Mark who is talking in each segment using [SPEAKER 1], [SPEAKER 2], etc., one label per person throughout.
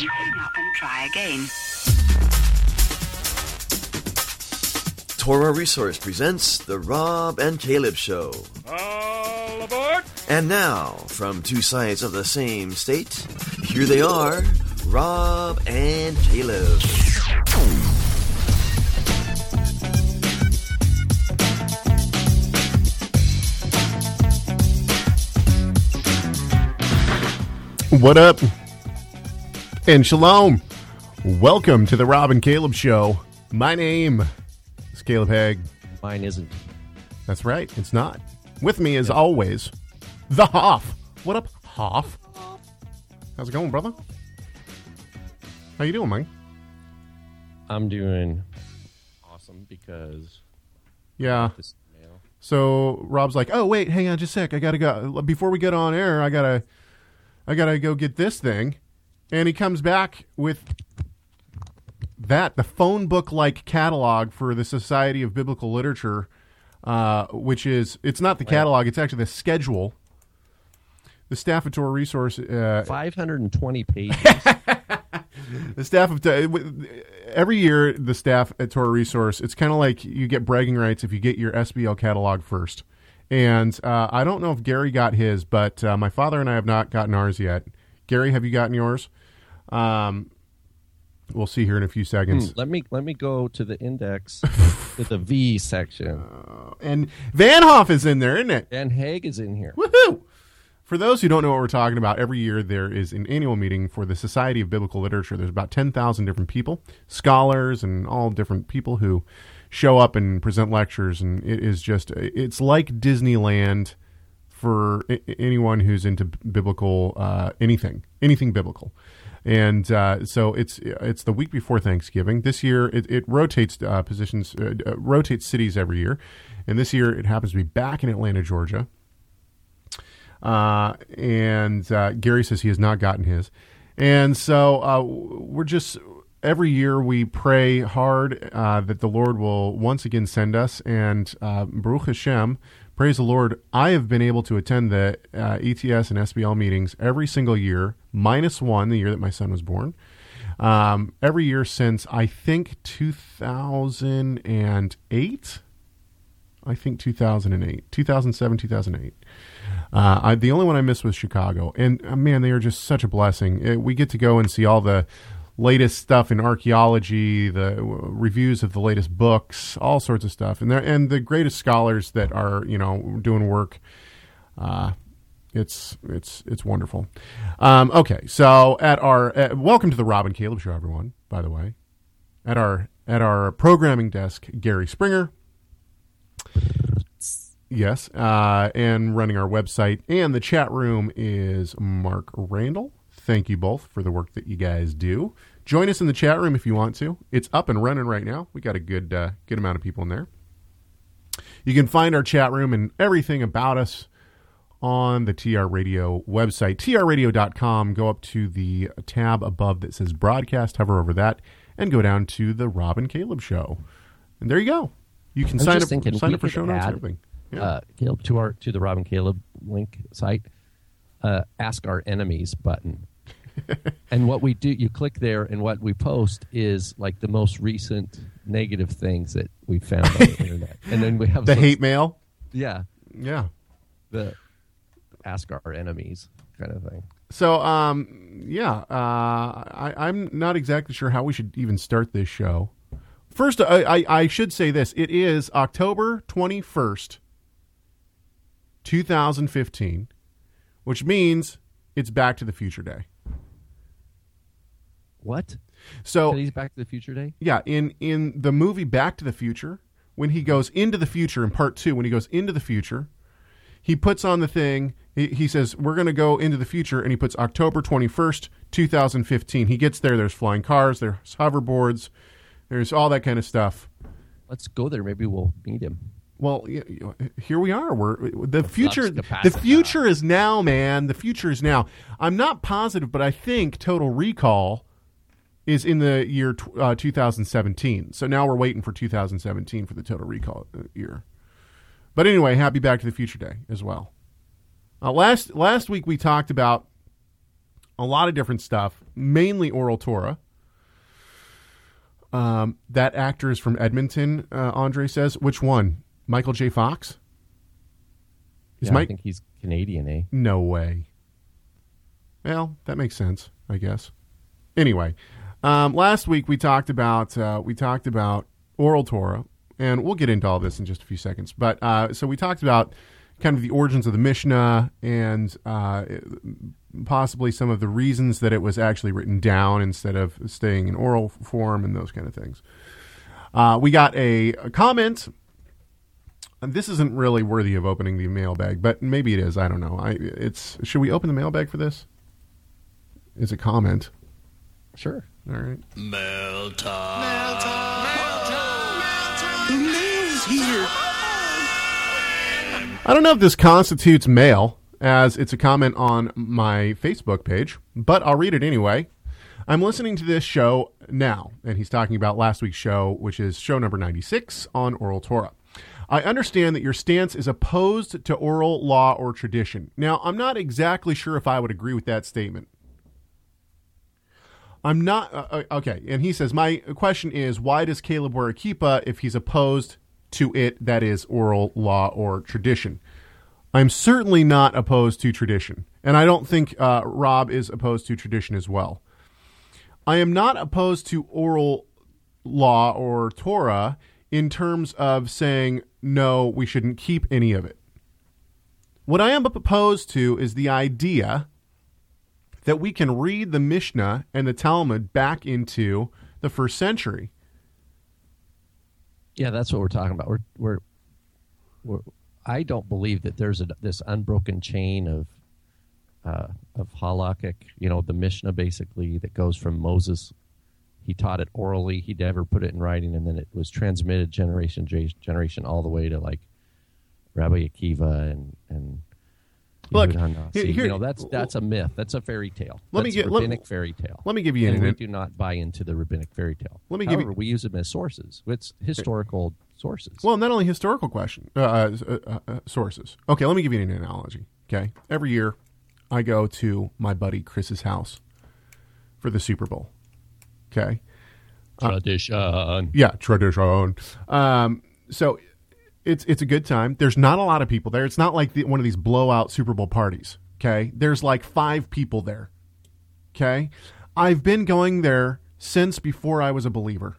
[SPEAKER 1] Please hang up and try again.
[SPEAKER 2] Torah Resource presents The Rob and Caleb Show.
[SPEAKER 3] All aboard!
[SPEAKER 2] And now, from two sides of the same state, here they are Rob and Caleb.
[SPEAKER 4] What up? And shalom. Welcome to the Rob and Caleb Show. My name is Caleb Hegg.
[SPEAKER 5] Mine isn't.
[SPEAKER 4] That's right, it's not. With me, as always, the Hoff. What up, Hoff? How's it going, brother? How you doing, Mike?
[SPEAKER 5] I'm doing awesome because
[SPEAKER 4] Yeah. So Rob's like, "Oh wait, hang on, just a sec. I gotta go before we get on air. I gotta, I gotta go get this thing." And he comes back with that the phone book like catalog for the Society of Biblical Literature, uh, which is it's not the catalog; it's actually the schedule. The staff of Torah Resource, uh,
[SPEAKER 5] 520 pages.
[SPEAKER 4] the staff of every year the staff at Torah Resource it's kind of like you get bragging rights if you get your SBL catalog first. And uh, I don't know if Gary got his, but uh, my father and I have not gotten ours yet. Gary, have you gotten yours? Um, we'll see here in a few
[SPEAKER 5] Hmm,
[SPEAKER 4] seconds.
[SPEAKER 5] let me let me go to the index to the V section.
[SPEAKER 4] And Vanhoff is in there, isn't it?
[SPEAKER 5] Dan Hague is in here.
[SPEAKER 4] Woohoo! For those who don't know what we're talking about, every year there is an annual meeting for the Society of Biblical Literature. There's about 10,000 different people, scholars, and all different people who show up and present lectures. And it is just, it's like Disneyland for anyone who's into biblical, uh, anything, anything biblical. And uh, so it's it's the week before Thanksgiving. This year it, it rotates uh, positions, uh, uh, rotates cities every year, and this year it happens to be back in Atlanta, Georgia. Uh, and uh, Gary says he has not gotten his. And so we're just every year we pray hard uh, that the Lord will once again send us. And uh, Baruch Hashem, praise the Lord, I have been able to attend the uh, ETS and SBL meetings every single year, minus one, the year that my son was born. Um, every year since I think 2008. I think 2008, 2007, 2008. Uh, I, the only one I missed was Chicago, and uh, man, they are just such a blessing. Uh, we get to go and see all the latest stuff in archaeology, the reviews of the latest books, all sorts of stuff, and and the greatest scholars that are you know doing work. Uh, it's it's it's wonderful. Um, okay, so at our uh, welcome to the Rob and Caleb Show, everyone. By the way, at our at our programming desk, Gary Springer. Yes, uh, and running our website and the chat room is Mark Randall. Thank you both for the work that you guys do. Join us in the chat room if you want to. It's up and running right now. We got a good uh, good amount of people in there. You can find our chat room and everything about us on the TR Radio website, trradio.com. Go up to the tab above that says broadcast, hover over that, and go down to the Rob and Caleb show. And there you go. You can sign up,
[SPEAKER 5] thinking
[SPEAKER 4] sign up for show notes
[SPEAKER 5] add,
[SPEAKER 4] everything. Yeah.
[SPEAKER 5] Uh, Caleb, to our to the Rob and Caleb link site, uh, ask our enemies button. and what we do, you click there, and what we post is like the most recent negative things that we found on the internet, and then we have
[SPEAKER 4] the
[SPEAKER 5] some-
[SPEAKER 4] hate mail.
[SPEAKER 5] yeah,
[SPEAKER 4] Yeah.
[SPEAKER 5] the ask our enemies kind of thing.
[SPEAKER 4] So, um, yeah, uh, I, I'm not exactly sure how we should even start this show. First, I, I, I should say this: it is October 21st, 2015, which means it's Back to the Future Day.
[SPEAKER 5] What?
[SPEAKER 4] So,
[SPEAKER 5] he's Back to the Future Day?
[SPEAKER 4] yeah, in in the movie Back to the Future, when he goes into the future in part two, when he goes into the future, he puts on the thing. He, he says, "We're going to go into the future," and he puts October twenty first, two thousand fifteen. He gets there. There's flying cars. There's hoverboards. There's all that kind of stuff.
[SPEAKER 5] Let's go there. Maybe we'll meet him.
[SPEAKER 4] Well, here we are. We're the future. The future is now, man. The future is now. I'm not positive, but I think Total Recall is in the year uh, 2017. So now we're waiting for 2017 for the Total Recall uh, year. But anyway, happy Back to the Future Day as well. Uh, last last week we talked about a lot of different stuff, mainly oral Torah. Um, that actor is from Edmonton. Uh, Andre says, which one? Michael J. Fox. Is
[SPEAKER 5] Yeah, I think he's Canadian, eh?
[SPEAKER 4] No way. Well, that makes sense, I guess. Anyway, um, last week we talked about uh, we talked about oral Torah, and we'll get into all this in just a few seconds. But uh, so we talked about kind of the origins of the Mishnah and uh, possibly some of the reasons that it was actually written down instead of staying in oral form and those kind of things. Uh, we got a, a comment this isn't really worthy of opening the mailbag, but maybe it is. I don't know. I it's should we open the mailbag for this? It's a comment.
[SPEAKER 5] Sure.
[SPEAKER 4] All right. I don't know if this constitutes mail, as it's a comment on my Facebook page, but I'll read it anyway. I'm listening to this show now, and he's talking about last week's show, which is show number 96 on oral Torah. I understand that your stance is opposed to oral law or tradition. Now, I'm not exactly sure if I would agree with that statement. I'm not uh, uh, okay. And he says, my question is, why does Caleb wear a kippah if he's opposed to it? That is oral law or tradition. I'm certainly not opposed to tradition, and I don't think uh, Rob is opposed to tradition as well. I am not opposed to oral law or Torah in terms of saying no, we shouldn't keep any of it. What I am opposed to is the idea that we can read the Mishnah and the Talmud back into the first century.
[SPEAKER 5] Yeah, that's what we're talking about. We're we're, we're I don't believe that there's a, this unbroken chain of uh, of halakhic, you know, the Mishnah basically that goes from Moses. He taught it orally. He never put it in writing, and then it was transmitted generation generation all the way to like Rabbi Akiva and and
[SPEAKER 4] Look,
[SPEAKER 5] Yehuda HaNasi.
[SPEAKER 4] here- here-
[SPEAKER 5] you know that's that's a myth. That's a fairy tale.
[SPEAKER 4] Let me
[SPEAKER 5] That's
[SPEAKER 4] get- let-
[SPEAKER 5] rabbinic fairy tale.
[SPEAKER 4] Let me give you
[SPEAKER 5] and
[SPEAKER 4] an
[SPEAKER 5] we do not buy into the rabbinic fairy tale.
[SPEAKER 4] Let me give you-
[SPEAKER 5] we use them as sources. It's historical sources.
[SPEAKER 4] Well, not only historical question uh, uh, uh, uh, sources. Okay, let me give you an analogy. Okay, every year I go to my buddy Chris's house for the Super Bowl. Okay,
[SPEAKER 5] Tradition.
[SPEAKER 4] yeah, tradition. Um, so it's it's a good time. There's not a lot of people there. It's not like the, one of these blowout Super Bowl parties. Okay, there's like five people there. Okay, I've been going there since before I was a believer.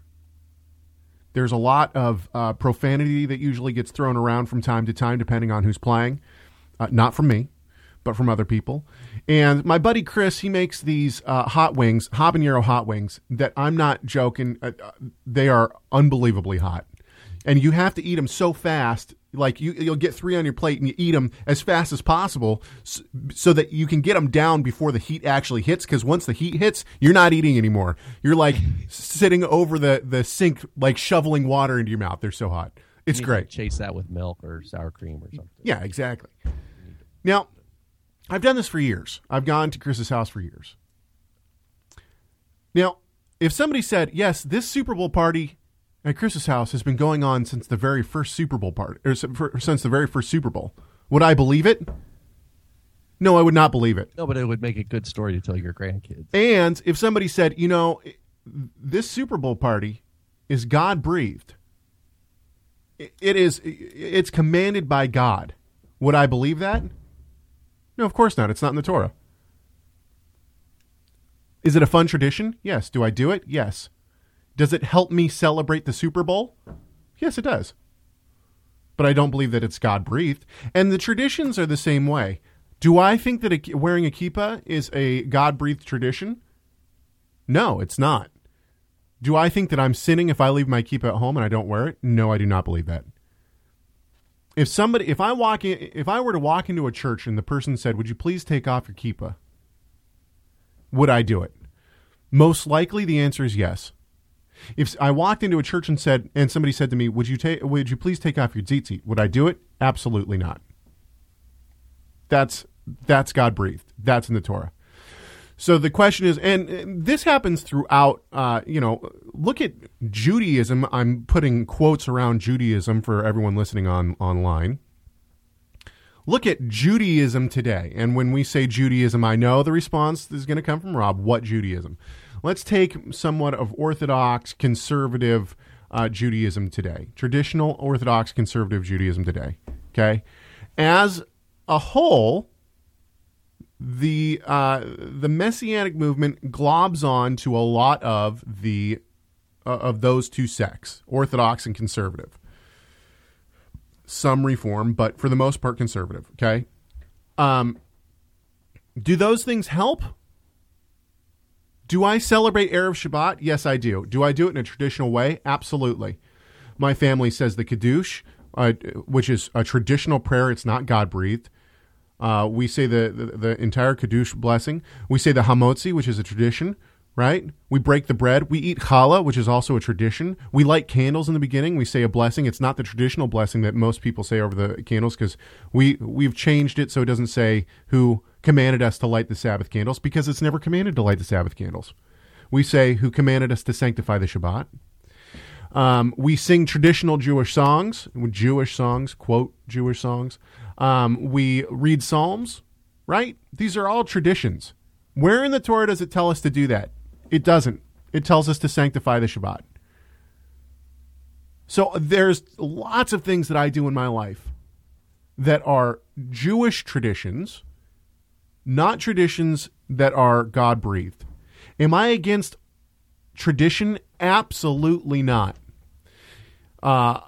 [SPEAKER 4] There's a lot of uh, profanity that usually gets thrown around from time to time, depending on who's playing. Uh, not from me, but from other people. And my buddy Chris, he makes these uh, hot wings, habanero hot wings, that I'm not joking. Uh, uh, they are unbelievably hot. And you have to eat them so fast, like you, you'll get three on your plate and you eat them as fast as possible so, so that you can get them down before the heat actually hits. Because once the heat hits, you're not eating anymore. You're like sitting over the, the sink, like shoveling water into your mouth. They're so hot. It's
[SPEAKER 5] You
[SPEAKER 4] great.
[SPEAKER 5] Chase that with milk or sour cream or something.
[SPEAKER 4] Yeah, exactly. Now, I've done this for years. I've gone to Chris's house for years. Now, if somebody said, yes, this Super Bowl party at Chris's house has been going on since the very first Super Bowl part, or since the very first Super Bowl, would I believe it? No, I would not believe it.
[SPEAKER 5] No, but it would make a good story to tell your grandkids.
[SPEAKER 4] And if somebody said, you know, this Super Bowl party is God breathed, it is, it's commanded by God. Would I believe that? No, of course not. It's not in the Torah. Is it a fun tradition? Yes. Do I do it? Yes. Does it help me celebrate the Super Bowl? Yes, it does. But I don't believe that it's God breathed. And the traditions are the same way. Do I think that a, wearing a kippah is a God breathed tradition? No, it's not. Do I think that I'm sinning if I leave my kippah at home and I don't wear it? No, I do not believe that. If somebody, if I walk in, if I were to walk into a church and the person said, "Would you please take off your kippah?" Would I do it? Most likely, the answer is yes. If I walked into a church and said, and somebody said to me, "Would you take? Would you please take off your tzitzit?" Would I do it? Absolutely not. That's that's God breathed. That's in the Torah. So the question is, and this happens throughout. Uh, you know, look at Judaism. I'm putting quotes around Judaism for everyone listening on online. Look at Judaism today. And when we say Judaism, I know the response is going to come from Rob. What Judaism? Let's take somewhat of Orthodox, conservative uh, Judaism today, traditional Orthodox, conservative Judaism today. Okay. As a whole, the uh, the messianic movement globs on to a lot of the uh, of those two sects, Orthodox and conservative. Some reform, but for the most part, conservative. Okay. Um, do those things help? Do I celebrate Erev Shabbat? Yes, I do. Do I do it in a traditional way? Absolutely. My family says the Kiddush, uh, which is a traditional prayer. It's not God breathed. Uh, we say the, the, the entire Kiddush blessing. We say the Hamotzi, which is a tradition, right? We break the bread. We eat challah, which is also a tradition. We light candles in the beginning. We say a blessing. It's not the traditional blessing that most people say over the candles because we, we've changed it so it doesn't say who commanded us to light the Sabbath candles because it's never commanded to light the Sabbath candles. We say who commanded us to sanctify the Shabbat. Um, we sing traditional Jewish songs, Jewish songs, quote Jewish songs. Um, we read Psalms, right? These are all traditions. Where in the Torah does it tell us to do that? It doesn't. It tells us to sanctify the Shabbat. So there's lots of things that I do in my life that are Jewish traditions, not traditions that are God breathed. Am I against tradition? Absolutely not. Uh,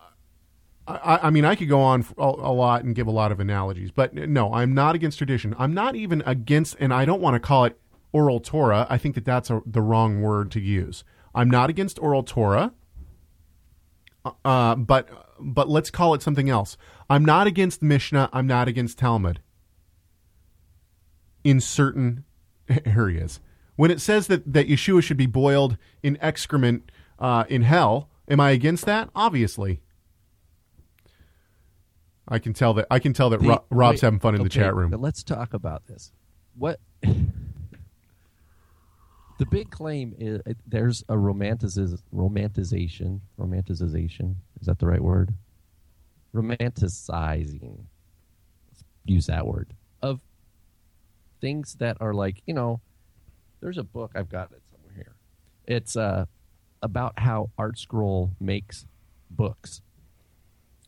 [SPEAKER 4] I, I, mean, I could go on a, a, lot and give a lot of analogies, but no, I'm not against tradition. I'm not even against, and I don't want to call it oral Torah. I think that that's a, the wrong word to use. I'm not against oral Torah, uh, uh but but let's call it something else. I'm not against Mishnah. I'm not against Talmud. In certain areas, when it says that that Yeshua should be boiled in excrement uh, in hell, am I against that? Obviously. I can tell that I can tell that the, Rob's wait, having fun in okay, the chat room.
[SPEAKER 5] But let's talk about this. What the big claim is there's a romanticiz- romanticization romanticization is that the right word? Romanticizing. Use that word. Of things that are like you know there's a book i've got it somewhere here. It's uh, about how ArtScroll makes books.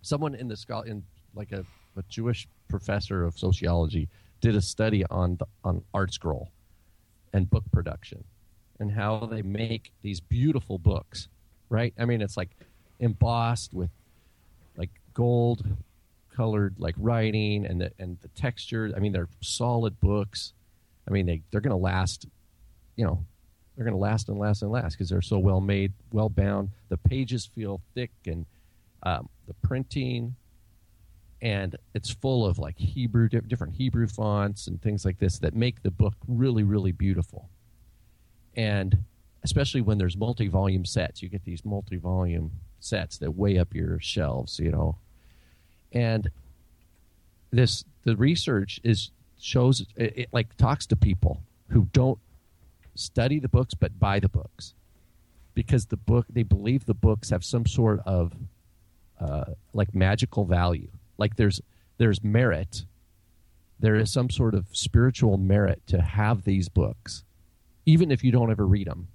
[SPEAKER 5] Someone in the in like a, a jewish professor of sociology did a study on the, on ArtScroll and book production and how they make these beautiful books, right? I mean, it's like embossed with like gold colored like writing and the and the texture. I mean, they're solid books. I mean, they they're going to last, you know, they're going to last and last and last because they're so well made, well bound. The pages feel thick and um, the printing and it's full of like Hebrew different Hebrew fonts and things like this that make the book really really beautiful and especially when there's multi-volume sets you get these multi-volume sets that weigh up your shelves you know. And this the research is shows it, it like talks to people who don't study the books but buy the books. Because the book they believe the books have some sort of uh, like magical value. Like there's there's merit. There is some sort of spiritual merit to have these books even if you don't ever read them,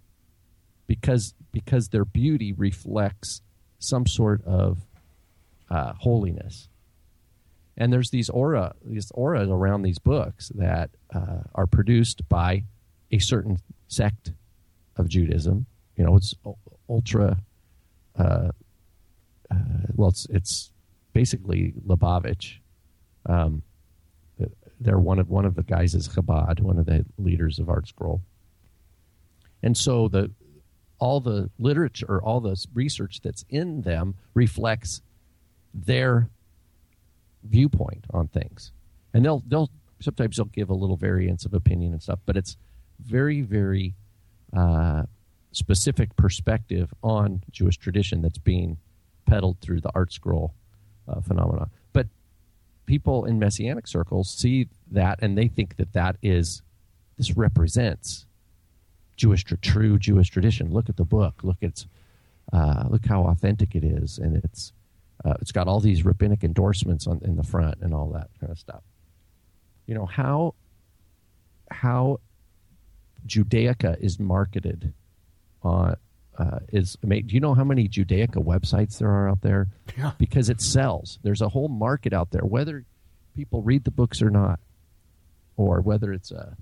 [SPEAKER 5] because because their beauty reflects some sort of uh, holiness. And there's these aura, these auras around these books that uh, are produced by a certain sect of Judaism. You know, it's ultra. Uh, uh well, it's it's basically Lubavitch. Um, they're one of one of the guys is Chabad, one of the leaders of ArtScroll, and so the all the literature, or all the research that's in them reflects their viewpoint on things. And they'll they'll sometimes they'll give a little variance of opinion and stuff, but it's very very uh, specific perspective on Jewish tradition that's being peddled through the ArtScroll uh, phenomena. But people in messianic circles see that and they think that that is this represents Jewish, true Jewish tradition. Look at the book. Look at uh, look how authentic it is, and it's Uh, it's got all these rabbinic endorsements on in the front and all that kind of stuff. You know how how Judaica is marketed on uh, is do you know how many Judaica websites there are out there?
[SPEAKER 4] Yeah.
[SPEAKER 5] Because it sells. There's a whole market out there, whether people read the books or not, or whether it's a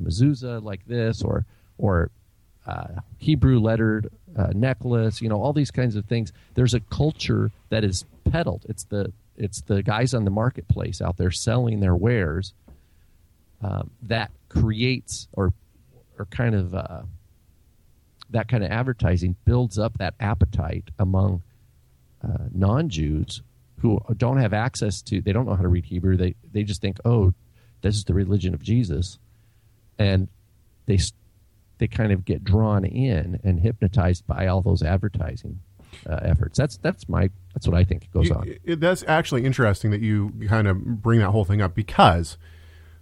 [SPEAKER 5] mezuzah like this, or or uh, Hebrew lettered uh, necklace, you know, all these kinds of things. There's a culture that is peddled. It's the it's the guys on the marketplace out there selling their wares um, that creates or or kind of uh, that kind of advertising builds up that appetite among uh, non-Jews who don't have access to they don't know how to read Hebrew they they just think oh this is the religion of Jesus and they they kind of get drawn in and hypnotized by all those advertising uh, efforts that's that's my that's what I think goes
[SPEAKER 4] You-
[SPEAKER 5] on
[SPEAKER 4] it- that's actually interesting that you kind of bring that whole thing up because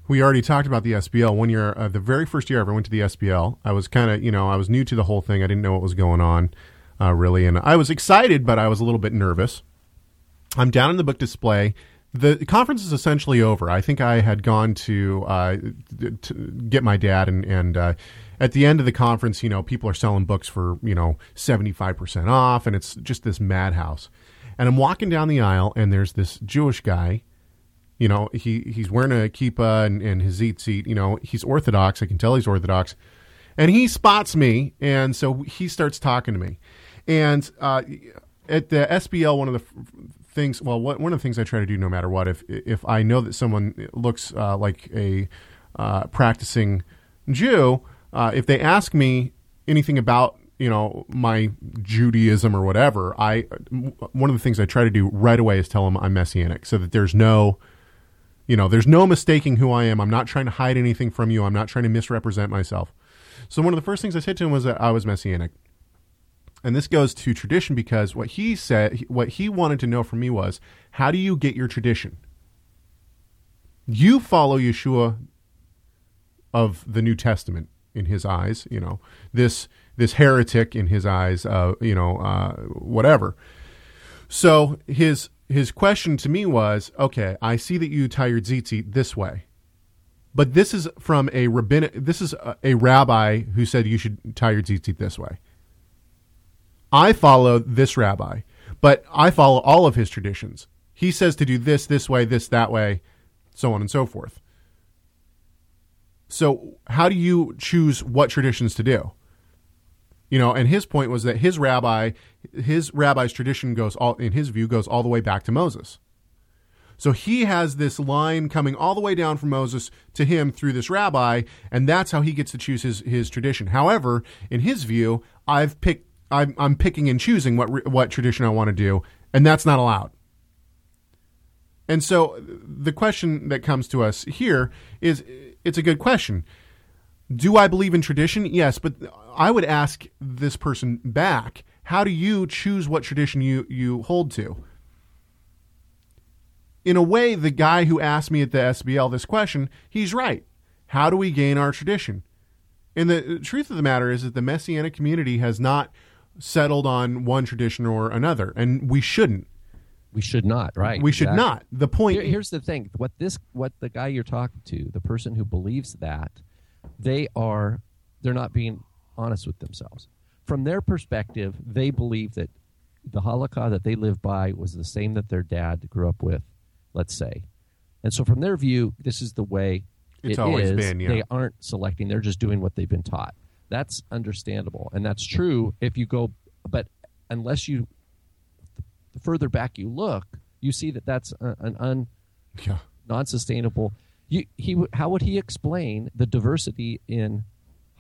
[SPEAKER 4] we already talked about the SBL one year. Uh, the very first year I ever went to the SBL, I was kind of you know I was new to the whole thing. I didn't know what was going on uh, really, and I was excited, but I was a little bit nervous. I'm down in the book display. The conference is essentially over. I think I had gone to, uh, to get my dad, and, and uh, at the end of the conference, you know, people are selling books for you know seventy five percent off, and it's just this madhouse. And I'm walking down the aisle, and there's this Jewish guy. You know, he he's wearing a kippah and, and his seat. You know, he's Orthodox. I can tell he's Orthodox, and he spots me, and so he starts talking to me. And uh, at the SBL, one of the things, well, what, one of the things I try to do, no matter what, if if I know that someone looks uh, like a uh, practicing Jew, uh, if they ask me anything about you know my Judaism or whatever, I one of the things I try to do right away is tell them I'm messianic, so that there's no you know, there's no mistaking who I am. I'm not trying to hide anything from you. I'm not trying to misrepresent myself. So one of the first things I said to him was that I was messianic. And this goes to tradition because what he said, what he wanted to know from me was, how do you get your tradition? You follow Yeshua of the New Testament in his eyes, you know, this this heretic in his eyes, uh, you know, uh, whatever. So his his question to me was, okay, I see that you tie your tzitzit this way, but this is from a rabbinic. This is a, a rabbi who said you should tie your tzitzit this way. I follow this rabbi, but I follow all of his traditions. He says to do this this way, this that way, so on and so forth. So, how do you choose what traditions to do? You know, and his point was that his rabbi, his rabbi's tradition goes all, in his view, goes all the way back to Moses. So he has this line coming all the way down from Moses to him through this rabbi, and that's how he gets to choose his, his tradition. However, in his view, I've picked, I'm, I'm picking and choosing what what tradition I want to do, and that's not allowed. And so the question that comes to us here is it's a good question. Do I believe in tradition? Yes, but I would ask this person back, how do you choose what tradition you, you hold to? In a way, the guy who asked me at the SBL this question, he's right. How do we gain our tradition? And the truth of the matter is that the Messianic community has not settled on one tradition or another, and we shouldn't.
[SPEAKER 5] we should not right
[SPEAKER 4] We should
[SPEAKER 5] exactly.
[SPEAKER 4] not. The point
[SPEAKER 5] Here- here's the thing what this what the guy you're talking to the person who believes that they are they're not being honest with themselves from their perspective they believe that the halakha that they live by was the same that their dad grew up with let's say and so from their view this is the way
[SPEAKER 4] It's
[SPEAKER 5] it
[SPEAKER 4] always
[SPEAKER 5] is.
[SPEAKER 4] been, yeah.
[SPEAKER 5] they aren't selecting they're just doing what they've been taught that's understandable and that's true if you go but unless you the further back you look, you see that that's a, an un
[SPEAKER 4] yeah.
[SPEAKER 5] non-sustainable. You, he would- how would he explain the diversity in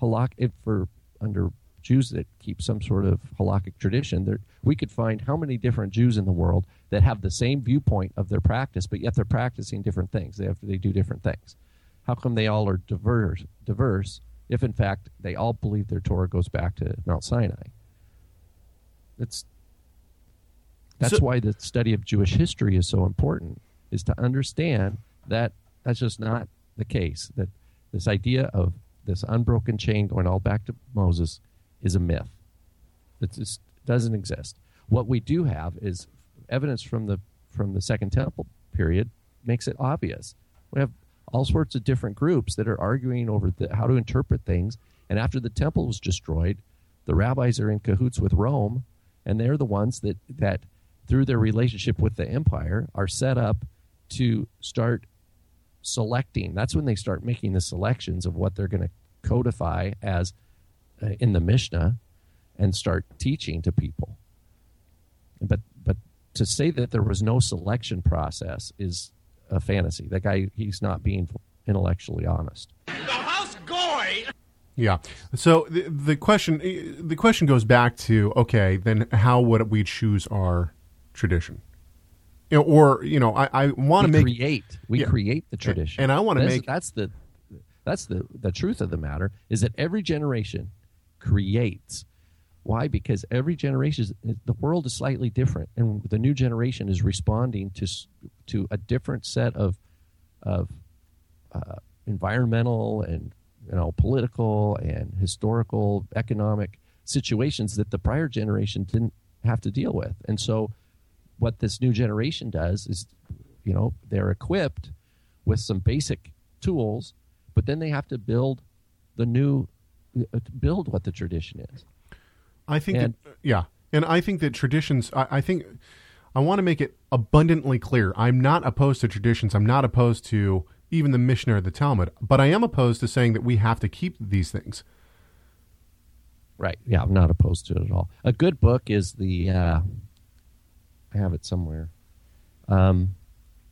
[SPEAKER 5] halak if for under Jews that keep some sort of halakhic tradition? There, we could find how many different Jews in the world that have the same viewpoint of their practice, but yet they're practicing different things. They have they do different things. How come they all are diverse? Diverse, if in fact they all believe their Torah goes back to Mount Sinai. It's that's
[SPEAKER 4] So-
[SPEAKER 5] why the study of Jewish history is so important, is to understand that that's just not the case. That this idea of this unbroken chain going all back to Moses is a myth. It just doesn't exist. What we do have is evidence from the from the Second Temple period makes it obvious. We have all sorts of different groups that are arguing over the, how to interpret things. And after the temple was destroyed, the rabbis are in cahoots with Rome, and they're the ones that that through their relationship with the empire are set up to start selecting. That's when they start making the selections of what they're going to codify as uh, in the Mishnah and start teaching to people. But but to say that there was no selection process is a fantasy. That guy he's not being intellectually honest. The house goy.
[SPEAKER 4] Yeah. So the, the question the question goes back to okay, then how would we choose our tradition? You know, or you know, I, I want to make
[SPEAKER 5] create we
[SPEAKER 4] Yeah.
[SPEAKER 5] create the tradition,
[SPEAKER 4] and I wanna make-
[SPEAKER 5] that's the that's the the truth of the matter is that every generation creates. Why? Because every generation, the world is slightly different, and the new generation is responding to to a different set of of uh, environmental and you know political and historical economic situations that the prior generation didn't have to deal with and so what this new generation does is you know they're equipped with some basic tools but then they have to build the new uh, build what the tradition is
[SPEAKER 4] I think,
[SPEAKER 5] And-
[SPEAKER 4] that, yeah, and I think that traditions. I, I think I want to make it abundantly clear. I'm not opposed to traditions. I'm not opposed to even the Mishnah or the Talmud, but I am opposed to saying that we have to keep these things.
[SPEAKER 5] Right. Yeah, I'm not opposed to it at all. A good book is the uh, I have it somewhere. Um,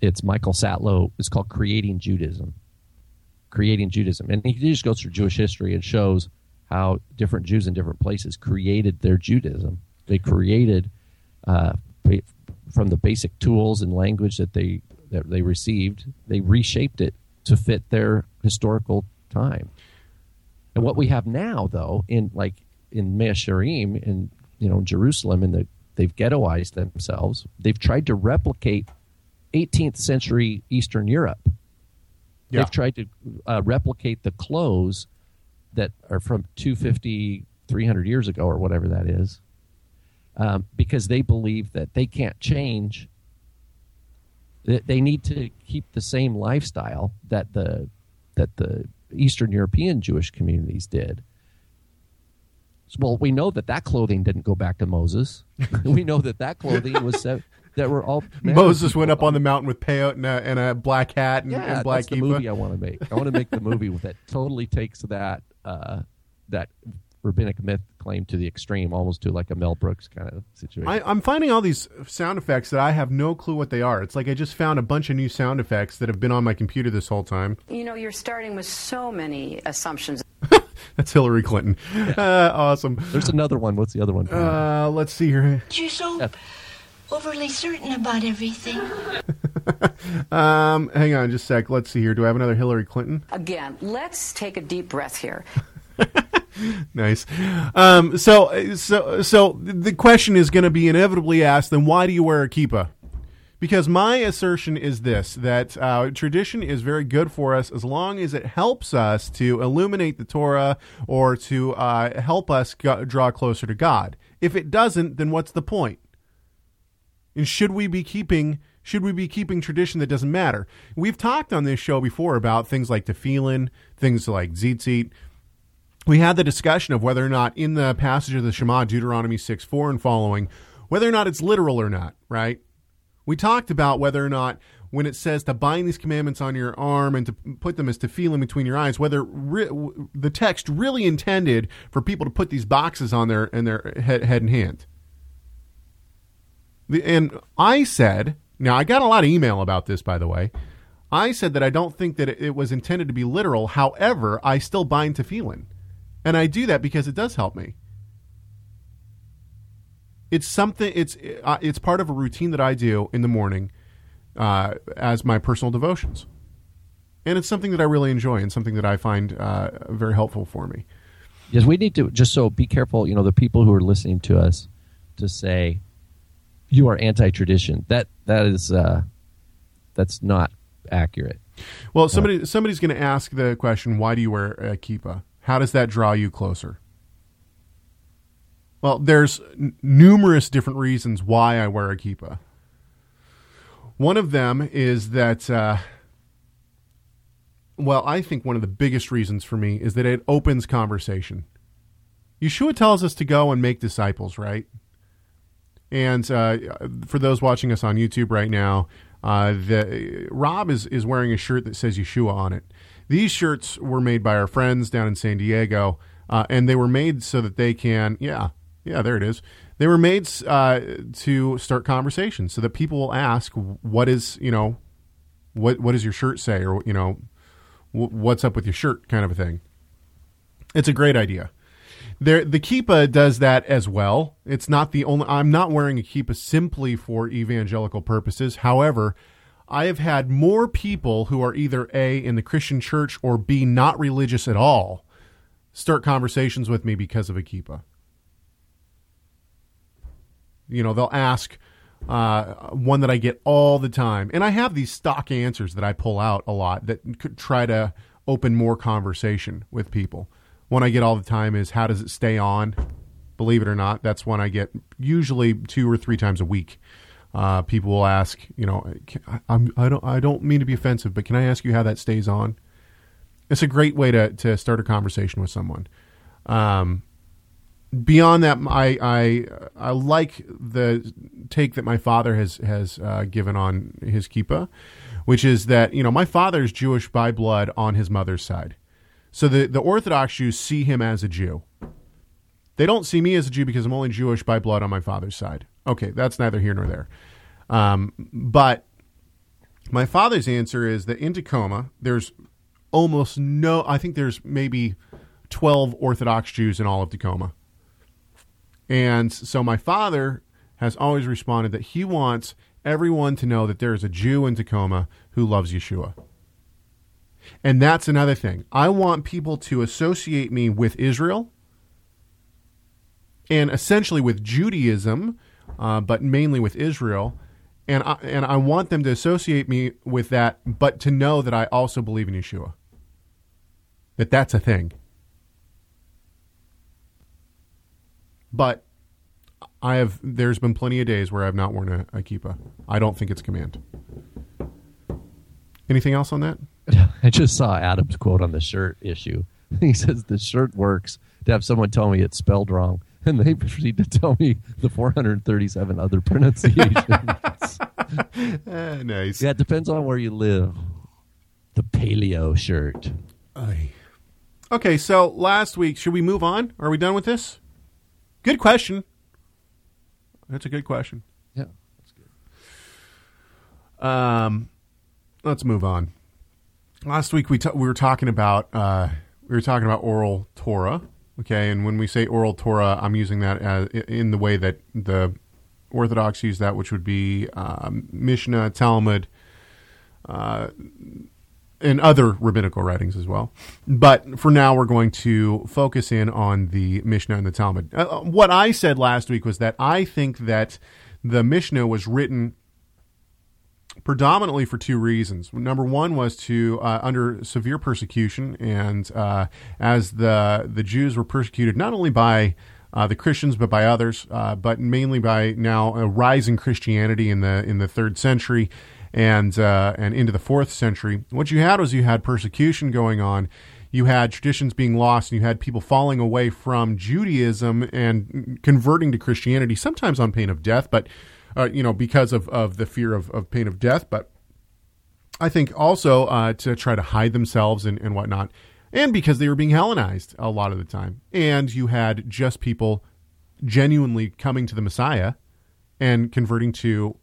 [SPEAKER 5] it's Michael Satlow. It's called Creating Judaism. Creating Judaism, and he just goes through Jewish history and shows how different Jews in different places created their Judaism. They created uh, from the basic tools and language that they that they received. They reshaped it to fit their historical time. And what we have now, though, in like in Mea Shearim, in you know Jerusalem, and the, they've ghettoized themselves. They've tried to replicate 18th century Eastern Europe.
[SPEAKER 4] Yeah.
[SPEAKER 5] They've tried to uh, replicate the clothes that are from 250, 300 years ago, or whatever that is, um, because they believe that they can't change. That they need to keep the same lifestyle that the that the Eastern European Jewish communities did. Well, we know that that clothing didn't go back to Moses. we know that that clothing was set, that were all
[SPEAKER 4] Moses went up on the mountain with peyote and a, and a black hat and,
[SPEAKER 5] yeah,
[SPEAKER 4] and black
[SPEAKER 5] that's the movie I want to make. I want to make the movie that totally takes that uh, that rabbinic myth claim to the extreme, almost to like a Mel Brooks kind of situation.
[SPEAKER 4] I, I'm finding all these sound effects that I have no clue what they are. It's like I just found a bunch of new sound effects that have been on my computer this whole time.
[SPEAKER 1] You know, you're starting with so many assumptions.
[SPEAKER 4] That's Hillary Clinton. Uh, awesome.
[SPEAKER 5] There's another one. What's the other one?
[SPEAKER 4] Uh, let's see here.
[SPEAKER 6] You're so overly certain about everything.
[SPEAKER 4] Um, hang on just a sec. Let's see here. Do I have another Hillary Clinton?
[SPEAKER 1] Again, let's take a deep breath here.
[SPEAKER 4] Nice. Um, so, so, so the question is going to be inevitably asked. Then why do you wear a kippah? Because my assertion is this: that uh, tradition is very good for us as long as it helps us to illuminate the Torah or to uh, help us go- draw closer to God. If it doesn't, then what's the point? And should we be keeping should we be keeping tradition that doesn't matter? We've talked on this show before about things like tefillin, things like tzitzit. We had the discussion of whether or not in the passage of the Shema, Deuteronomy 6 4 and following, whether or not it's literal or not, right? We talked about whether or not when it says to bind these commandments on your arm and to put them as tefillin between your eyes, whether re- the text really intended for people to put these boxes on their in their head, head and hand. And I said, now I got a lot of email about this, by the way. I said that I don't think that it, was intended to be literal. However, I still bind tefillin, and I do that because it does help me. It's something. It's uh, it's part of a routine that I do in the morning uh, as my personal devotions, and it's something that I really enjoy and something that I find uh, very helpful for me.
[SPEAKER 5] Yes, we need to just so be careful. You know, the people who are listening to us to say you are anti-tradition. That that is uh, that's not accurate.
[SPEAKER 4] Well, somebody somebody's going to ask the question, "Why do you wear a kippah? How does that draw you closer?" Well, there's n- numerous different reasons why I wear a kippah. One of them is that, uh, well, I think one of the biggest reasons for me is that it opens conversation. Yeshua tells us to go and make disciples, right? And uh, for those watching us on YouTube right now, uh, the, Rob is, is wearing a shirt that says Yeshua on it. These shirts were made by our friends down in San Diego, uh, and they were made so that they can, yeah, yeah, there it is. They were made uh, to start conversations so that people will ask, "What is you know, what what does your shirt say?" or you know, "What's up with your shirt?" kind of a thing. It's a great idea. There, the kippa does that as well. It's not the only. I'm not wearing a kippa simply for evangelical purposes. However, I have had more people who are either a in the Christian church or b not religious at all start conversations with me because of a kippa. You know, they'll ask uh, one that I get all the time, and I have these stock answers that I pull out a lot that could try to open more conversation with people. One I get all the time is how does it stay on? Believe it or not, that's one I get usually two or three times a week. Uh, people will ask, you know, I, I, don't, I don't mean to be offensive, but can I ask you how that stays on? It's a great way to to start a conversation with someone. Um, beyond that, I, I I like the take that my father has has uh, given on his kippa, which is that you know my father is Jewish by blood on his mother's side, so the the Orthodox Jews see him as a Jew. They don't see me as a Jew because I'm only Jewish by blood on my father's side. Okay, that's neither here nor there. Um, but my father's answer is that in Tacoma, there's almost no. I think there's maybe twelve Orthodox Jews in all of Tacoma and so my father has always responded that he wants everyone to know that there is a Jew in Tacoma who loves Yeshua. And that's another thing. I want people to associate me with Israel and essentially with Judaism, uh, but mainly with Israel. And I, and I want them to associate me with that, but to know that I also believe in Yeshua. That that's a thing. But I have. There's been plenty of days where I've not worn a, a. I don't think it's command. Anything else on that?
[SPEAKER 5] I just saw Adam's quote on the shirt issue. He says the shirt works to have someone tell me it's spelled wrong, and they proceed to tell me the 437 other pronunciations.
[SPEAKER 4] uh, nice.
[SPEAKER 5] Yeah, it depends on where you live. The paleo shirt.
[SPEAKER 4] Aye. Okay, so last week, should we move on? Are we done with this? Good question. That's a good question.
[SPEAKER 5] Yeah, that's
[SPEAKER 4] good. Um, let's move on. Last week we t- we were talking about uh, we were talking about oral Torah. Okay, and when we say oral Torah, I'm using that as, in the way that the Orthodox use that, which would be um, Mishnah, Talmud, uh, and other rabbinical writings as well. But for now, we're going to focus in on the Mishnah and the Talmud. Uh, uh, what I said last week was that I think that the Mishnah was written predominantly for two reasons. Number one was to uh, under severe persecution, and uh, as the the Jews were persecuted not only by uh, the Christians, but by others, uh, but mainly by now a rising Christianity in the in the third century and uh, and into the fourth century. What you had was you had persecution going on. You had traditions being lost, and you had people falling away from Judaism and converting to Christianity, sometimes on pain of death, but uh, you know because of, of the fear of, of pain of death. But I think also uh, to try to hide themselves and, and whatnot, and because they were being Hellenized a lot of the time. And you had just people genuinely coming to the Messiah and converting to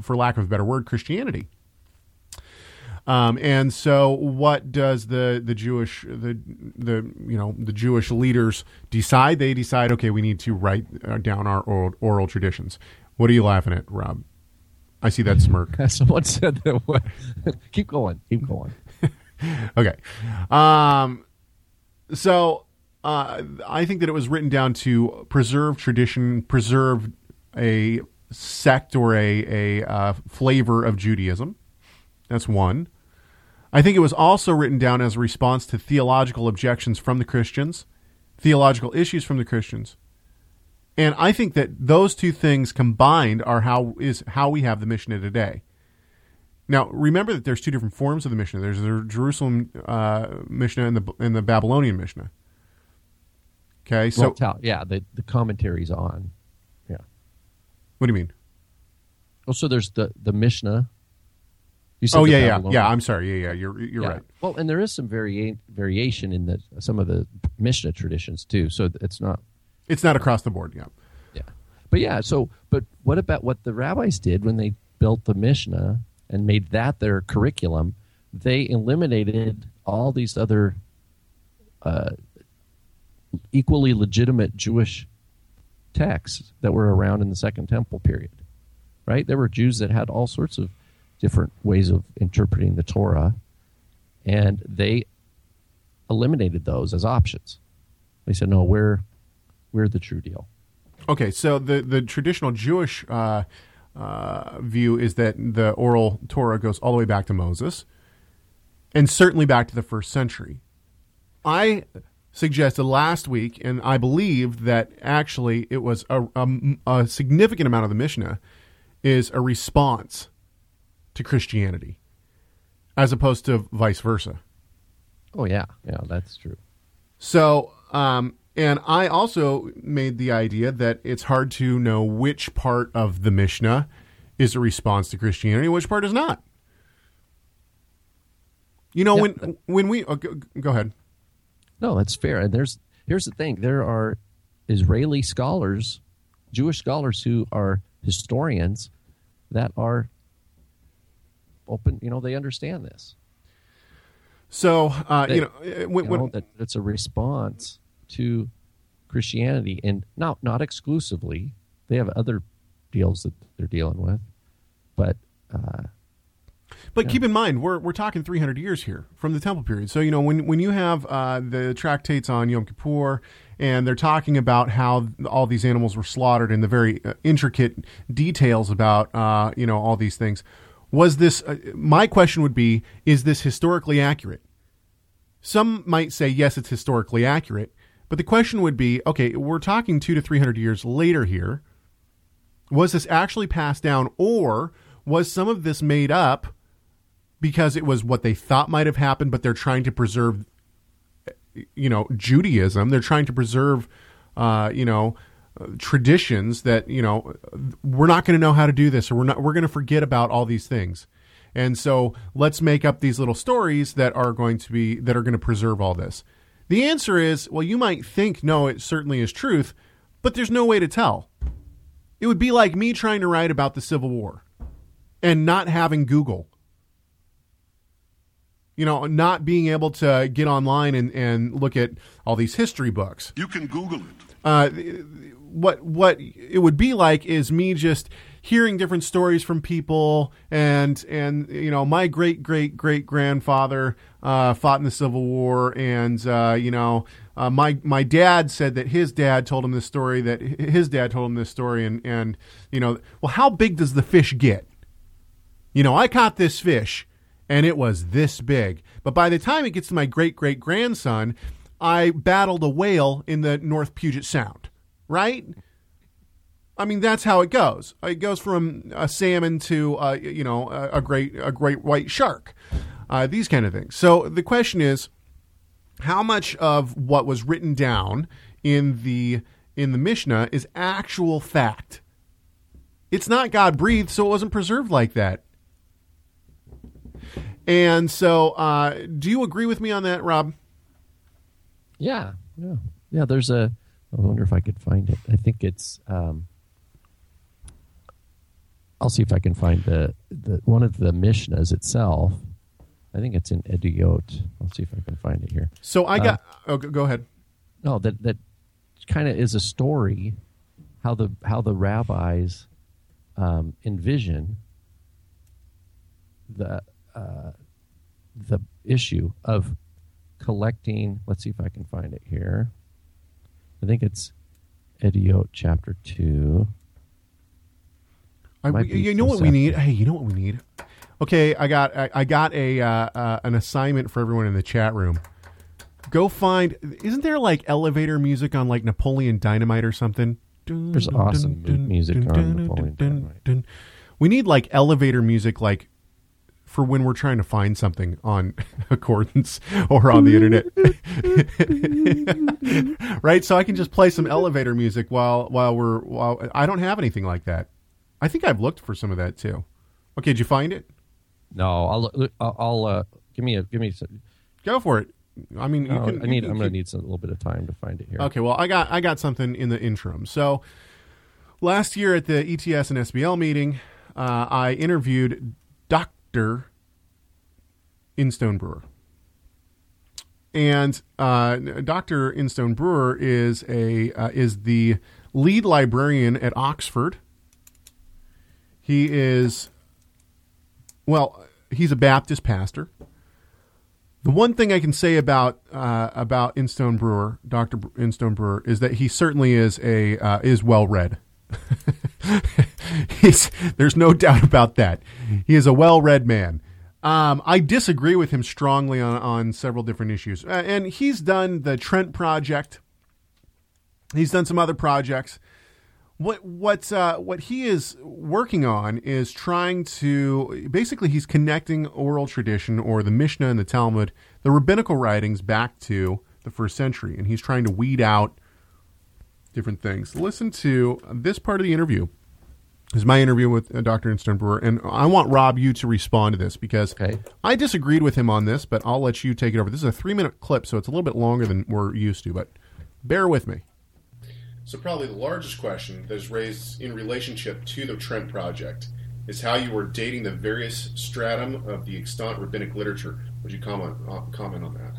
[SPEAKER 4] for lack of a better word, Christianity. Um, and so, what does the the Jewish the the you know the Jewish leaders decide? They decide, okay, we need to write uh, down our oral, oral traditions. What are you laughing at, Rob? I see that smirk.
[SPEAKER 5] Someone said that. keep going. Keep going.
[SPEAKER 4] okay. Um, so uh, I think that it was written down to preserve tradition, preserve a sect or a, a uh, flavor of Judaism. That's one. I think it was also written down as a response to theological objections from the Christians, theological issues from the Christians, And I think that those two things combined are how is how we have the Mishnah today. Now, remember that there's two different forms of the Mishnah. There's the Jerusalem uh, Mishnah and the and the Babylonian Mishnah. Okay, so
[SPEAKER 5] well, yeah, the the commentaries on. Yeah.
[SPEAKER 4] what do you mean?
[SPEAKER 5] Well, so there's the the Mishnah. You said
[SPEAKER 4] Oh yeah, yeah, yeah. I'm sorry. Yeah, yeah. You're you're
[SPEAKER 5] Yeah.
[SPEAKER 4] right.
[SPEAKER 5] Well, and there is some varia- variation in the some of the Mishnah traditions too. So it's not
[SPEAKER 4] It's not across the board. Yeah.
[SPEAKER 5] Yeah. But yeah, so but what about what the rabbis did when they built the Mishnah and made that their curriculum? They eliminated all these other uh, equally legitimate Jewish texts that were around in the Second Temple period. Right? There were Jews that had all sorts of different ways of interpreting the Torah, and they eliminated those as options. They said, "No, we're we're the true deal."
[SPEAKER 4] Okay, so the the traditional Jewish uh, uh, view is that the oral Torah goes all the way back to Moses, and certainly back to the first century. I suggested last week, and I believe that actually it was a, a, a significant amount of the Mishnah is a response to Christianity, as opposed to vice versa.
[SPEAKER 5] Oh yeah, yeah, that's true.
[SPEAKER 4] So, um, and I also made the idea that it's hard to know which part of the Mishnah is a response to Christianity, and which part is not. You know,
[SPEAKER 5] Yeah,
[SPEAKER 4] when when we oh, go, go ahead.
[SPEAKER 5] No, that's fair. And there's here's the thing: there are Israeli scholars, Jewish scholars who are historians that are open. You know, they understand this.
[SPEAKER 4] So, uh,
[SPEAKER 5] They-
[SPEAKER 4] you know, uh, when,
[SPEAKER 5] you know, that it's a response to Christianity, and not not exclusively. They have other deals that they're dealing with, but uh,
[SPEAKER 4] But keep in mind, we're we're talking 300 years here from the Temple period. So you know when when you have uh, the tractates on Yom Kippur, and they're talking about how all these animals were slaughtered and the very uh, intricate details about uh, you know all these things. Was this? Uh, my question would be: Is this historically accurate? Some might say yes, it's historically accurate, but the question would be: Okay, we're talking two to three hundred years later here was this actually passed down or was some of this made up because it was what they thought might have happened but they're trying to preserve you know judaism they're trying to preserve uh, you know traditions that you know we're not going to know how to do this or we're not we're going to forget about all these things and so let's make up these little stories that are going to be that are going to preserve all this the answer is well you might think no it certainly is truth but there's no way to tell it would be like me trying to write about the Civil War and not having Google. You know, not being able to get online and, and look at all these history books.
[SPEAKER 3] You can Google it.
[SPEAKER 4] Uh, what what it would be like is me just hearing different stories from people and and you know my great great great grandfather uh, fought in the Civil War and uh, you know uh, my my dad said that his dad told him this story that his dad told him this story and and you know well how big does the fish get? You know I caught this fish and it was this big. But by the time it gets to my great great grandson I battled a whale in the North Puget Sound right I mean, that's how it goes. It goes from a salmon to, uh, you know, a, a great a great white shark. Uh, these kind of things. So the question is, how much of what was written down in the in the Mishnah is actual fact? It's not God breathed, so it wasn't preserved like that. And so, uh, do you agree with me on that, Rob?
[SPEAKER 5] yeah, yeah, yeah. There's a. I wonder if I could find it. I think it's. Um, I'll see if I can find the, the one of the Mishnahs itself. I think it's in Eduyot. I'll see if I can find it here.
[SPEAKER 4] So I got. oh, go go ahead.
[SPEAKER 5] No, that that kind of is a story how the how the rabbis um, envision the uh, the issue of collecting. Let's see if I can find it here. I think it's Eduyot chapter two.
[SPEAKER 4] I, you know what we need? Hey, you know what we need? Okay, I got I, I got a uh, uh, an assignment for everyone in the chat room. Go find. Isn't there like elevator music on like Napoleon Dynamite or something?
[SPEAKER 5] There's awesome mu- music on Napoleon Dynamite.
[SPEAKER 4] We need like elevator music, like for when we're trying to find something on Accordance or on the internet, right? So I can just play some elevator music while while we're while I don't have anything like that. I think I've looked for some of that too. Okay, did you find it?
[SPEAKER 5] No, I'll I'll, I'll uh, give me a give me. Some,
[SPEAKER 4] Go for it. I mean, you can,
[SPEAKER 5] I need.
[SPEAKER 4] can
[SPEAKER 5] I'm going to need some, a little bit of time to find it here.
[SPEAKER 4] Okay, well, I got I got something in the interim. So last year at the ETS and SBL meeting, uh, I interviewed Doctor Instone Brewer, and uh, Doctor Instone Brewer is a uh, is the lead librarian at Oxford. He is well, he's a Baptist pastor. The one thing I can say about uh, about Instone Brewer, Doctor Instone Brewer, is that he certainly is a uh, is well read. There's no doubt about that. He is a well read man. Um, I disagree with him strongly on on several different issues, uh, and he's done the Trent project. He's done some other projects what what uh, what he is working on is trying to basically he's connecting oral tradition or the Mishnah and the Talmud, the rabbinical writings back to the first century, and he's trying to weed out different things. Listen to this part of the interview. This is my interview with uh, Dr. Instone Brewer, and I want Rob you to respond to this because
[SPEAKER 5] Okay.
[SPEAKER 4] I disagreed with him on this, but I'll let you take it over. This is a three minute clip, so it's a little bit longer than we're used to, but bear with me. So, probably the largest question that is raised in relationship to the Trent Project is how you were dating the various stratum of the extant rabbinic literature. Would you comment uh, comment on that?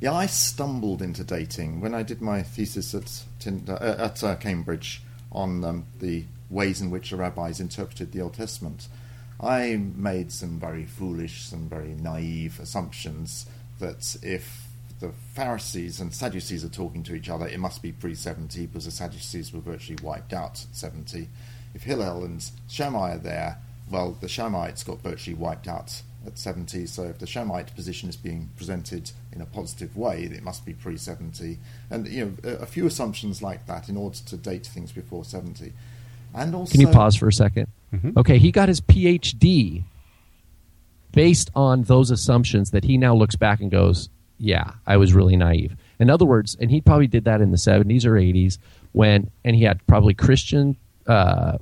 [SPEAKER 7] Yeah, I stumbled into dating when I did my thesis at Tin- uh, at uh, Cambridge on um, the ways in which the rabbis interpreted the Old Testament. I made some very foolish, some very naive assumptions that if the Pharisees and Sadducees are talking to each other, it must be pre 70 because the Sadducees were virtually wiped out at 70. If Hillel and Shammai are there, well, the Shammaites got virtually wiped out at 70. So if the Shammite position is being presented in a positive way, it must be pre 70. And you know, a, a few assumptions like that in order to date things before 70. And also,
[SPEAKER 5] Can you pause for a 2nd Okay, he got his PhD based on those assumptions that he now looks back and goes, "Yeah, I was really naive." In other words, and he probably did that in the 70s or 80s when, and he had probably Christian, uh,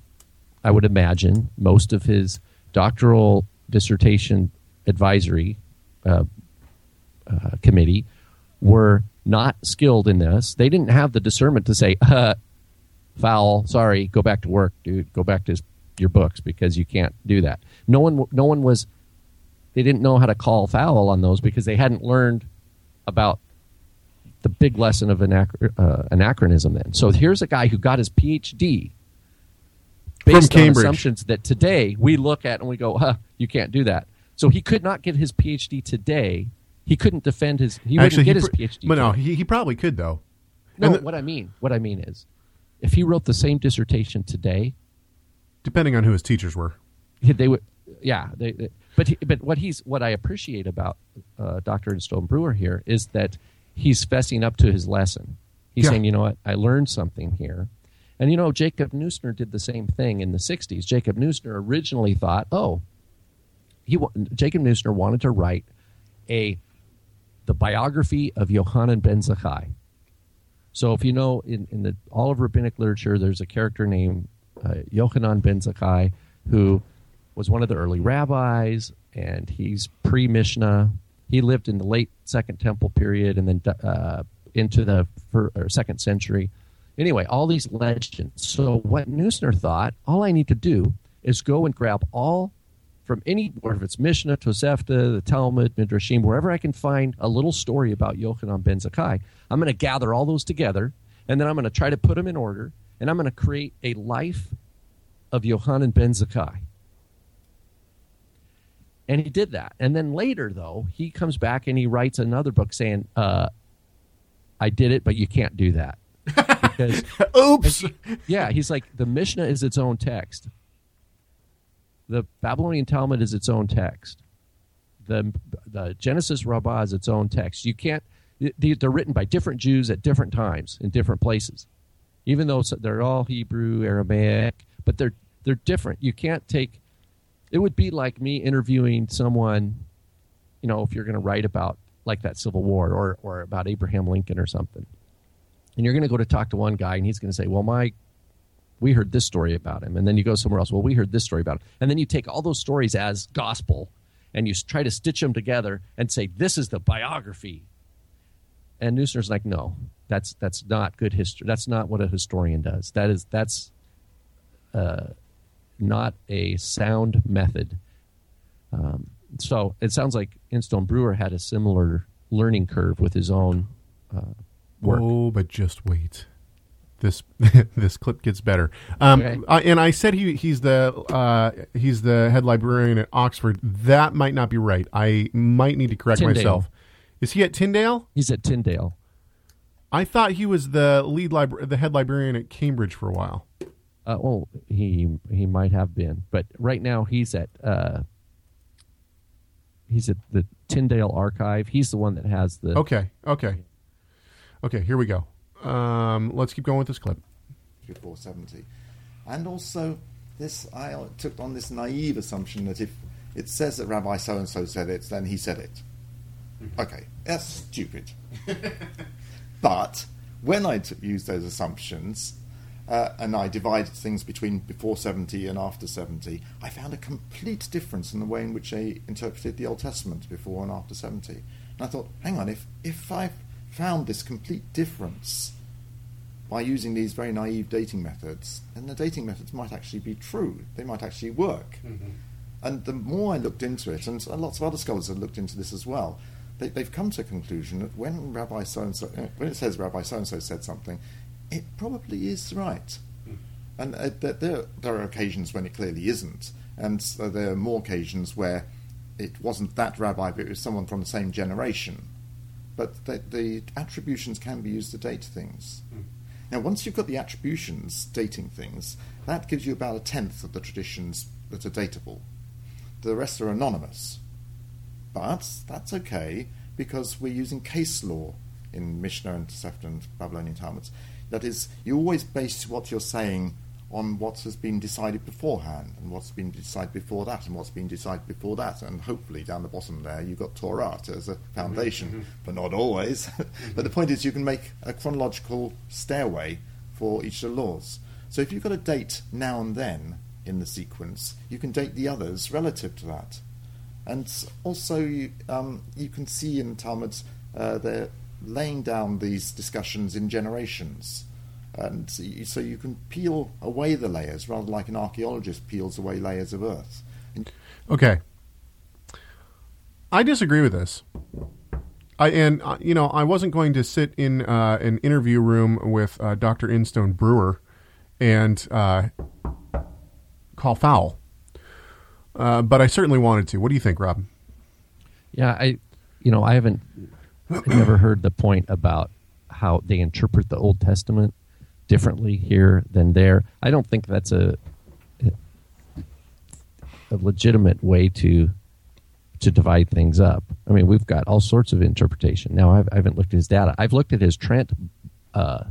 [SPEAKER 5] I would imagine, most of his doctoral dissertation advisory uh, uh, committee were not skilled in this. They didn't have the discernment to say, uh, foul. Sorry, go back to work, dude. Go back to your books because you can't do that. No one, no one was. They didn't know how to call foul on those because they hadn't learned about the big lesson of anach- uh, anachronism. Then, so here's a guy who got his PhD based on assumptions that today we look at and we go, huh, you can't do that. So he could not get his PhD today. He couldn't defend his. He wouldn't
[SPEAKER 4] Actually,
[SPEAKER 5] get
[SPEAKER 4] he
[SPEAKER 5] his PhD.
[SPEAKER 4] But no, he, he probably could though.
[SPEAKER 5] No,
[SPEAKER 4] the-
[SPEAKER 5] what I mean, what I mean is, if he wrote the same dissertation today,
[SPEAKER 4] depending on who his teachers were.
[SPEAKER 5] they would, yeah. They, they- but he, but what he's what I appreciate about uh, Doctor Stone Brewer here is that he's fessing up to his lesson. He's
[SPEAKER 4] Yeah.
[SPEAKER 5] saying, you know what, I learned something here, and you know Jacob Neusner did the same thing in the '60s. Jacob Neusner originally thought, oh, he Jacob Neusner wanted to write a the biography of Yohanan ben Zakkai. So if you know in, in the all of rabbinic literature, there's a character named uh, Yochanan ben Zakkai who was one of the early rabbis, and he's pre Mishnah. He lived in the late Second Temple period and then uh, into the fir- or second century. Anyway, all these legends. So what Neusner thought, all I need to do is go and grab all from any, or if it's Mishnah, Tosefta, the Talmud, Midrashim, wherever I can find a little story about Yochanan ben Zakkai, I'm going to gather all those together, and then I'm going to try to put them in order, and I'm going to create a life of Yochanan ben Zakkai. And he did that. And then later, though, he comes back and he writes another book saying, uh, I did it, but you can't do that. Because
[SPEAKER 4] Oops.
[SPEAKER 5] yeah, he's like the Mishnah is its own text. The Babylonian Talmud is its own text. The the Genesis Rabbah is its own text. You can't. they- They're written by different Jews at different times in different places. even though they're all Hebrew, Aramaic, but they're they're different. You can't take. It would be like me interviewing someone, you know, if you're going to write about like that Civil War or or about Abraham Lincoln or something, and you're going to go to talk to one guy and he's going to say, "Well, my we heard this story about him," and then you go somewhere else. Well, we heard this story about him, and then you take all those stories as gospel and you try to stitch them together and say this is the biography. And Neusner's like, no, that's that's not good history. That's not what a historian does. That is that's uh, not a sound method. Um, so it sounds like Instone Brewer had a similar learning curve with his own uh, work.
[SPEAKER 4] Oh, but just wait. This this clip gets better. Um,
[SPEAKER 5] Okay.
[SPEAKER 4] I, and I said he he's the uh, he's the head librarian at Oxford. That might not be right. I might need to correct
[SPEAKER 5] Tyndale.
[SPEAKER 4] myself. Is he at Tyndale?
[SPEAKER 5] He's at Tyndale.
[SPEAKER 4] I thought he was the lead libra- the head librarian at Cambridge for a while.
[SPEAKER 5] Uh, well, he he might have been, but right now he's at uh, he's at the Tyndale Archive. He's the one that has the
[SPEAKER 4] Okay, okay, okay. Here we go. Um, let's keep going with this clip.
[SPEAKER 7] before 70. And also, this I took on this naive assumption that if it says that Rabbi so and so said it, then he said it. Okay, that's stupid. but when I t- used those assumptions uh, and I divided things between before 70 and after 70, I found a complete difference in the way in which they interpreted the Old Testament before and after 70. And I thought, hang on, if, if I found this complete difference by using these very naive dating methods, then the dating methods might actually be true. They might actually work. Mm-hmm. And the more I looked into it, and lots of other scholars have looked into this as well, they, they've come to a conclusion that when Rabbi so and so, when it says Rabbi so and so said something, it probably is right. Hmm. And uh, that there, there are occasions when it clearly isn't, and so there are more occasions where it wasn't that rabbi, but it was someone from the same generation. But the, the attributions can be used to date things. Hmm. Now, once you've got the attributions dating things, that gives you about a tenth of the traditions that are datable. The rest are anonymous. But that's okay because we're using case law in Mishnah and Tosefta and Babylonian Talmuds. That is, you always base what you're saying on what has been decided beforehand and what's been decided before that and what's been decided before that. And hopefully, down the bottom there, you've got Torah as a foundation, but not always. but the point is, you can make a chronological stairway for each of the laws. So if you've got a date now and then in the sequence, you can date the others relative to that. And also, you, um, you can see in Talmuds uh, they're laying down these discussions in generations. And so you, so you can peel away the layers rather like an archaeologist peels away layers of earth. And
[SPEAKER 4] Okay. I disagree with this. I and uh, you know I wasn't going to sit in uh, an interview room with uh, Dr. Instone Brewer and uh, call foul, uh, but I certainly wanted to. What do you think, Rob?
[SPEAKER 5] Yeah, I, you know, I haven't I've never heard the point about how they interpret the Old Testament differently here than there. I don't think that's a a legitimate way to to divide things up. I mean, we've got all sorts of interpretation. Now, I've, I haven't looked at his data. I've looked at his Trent uh,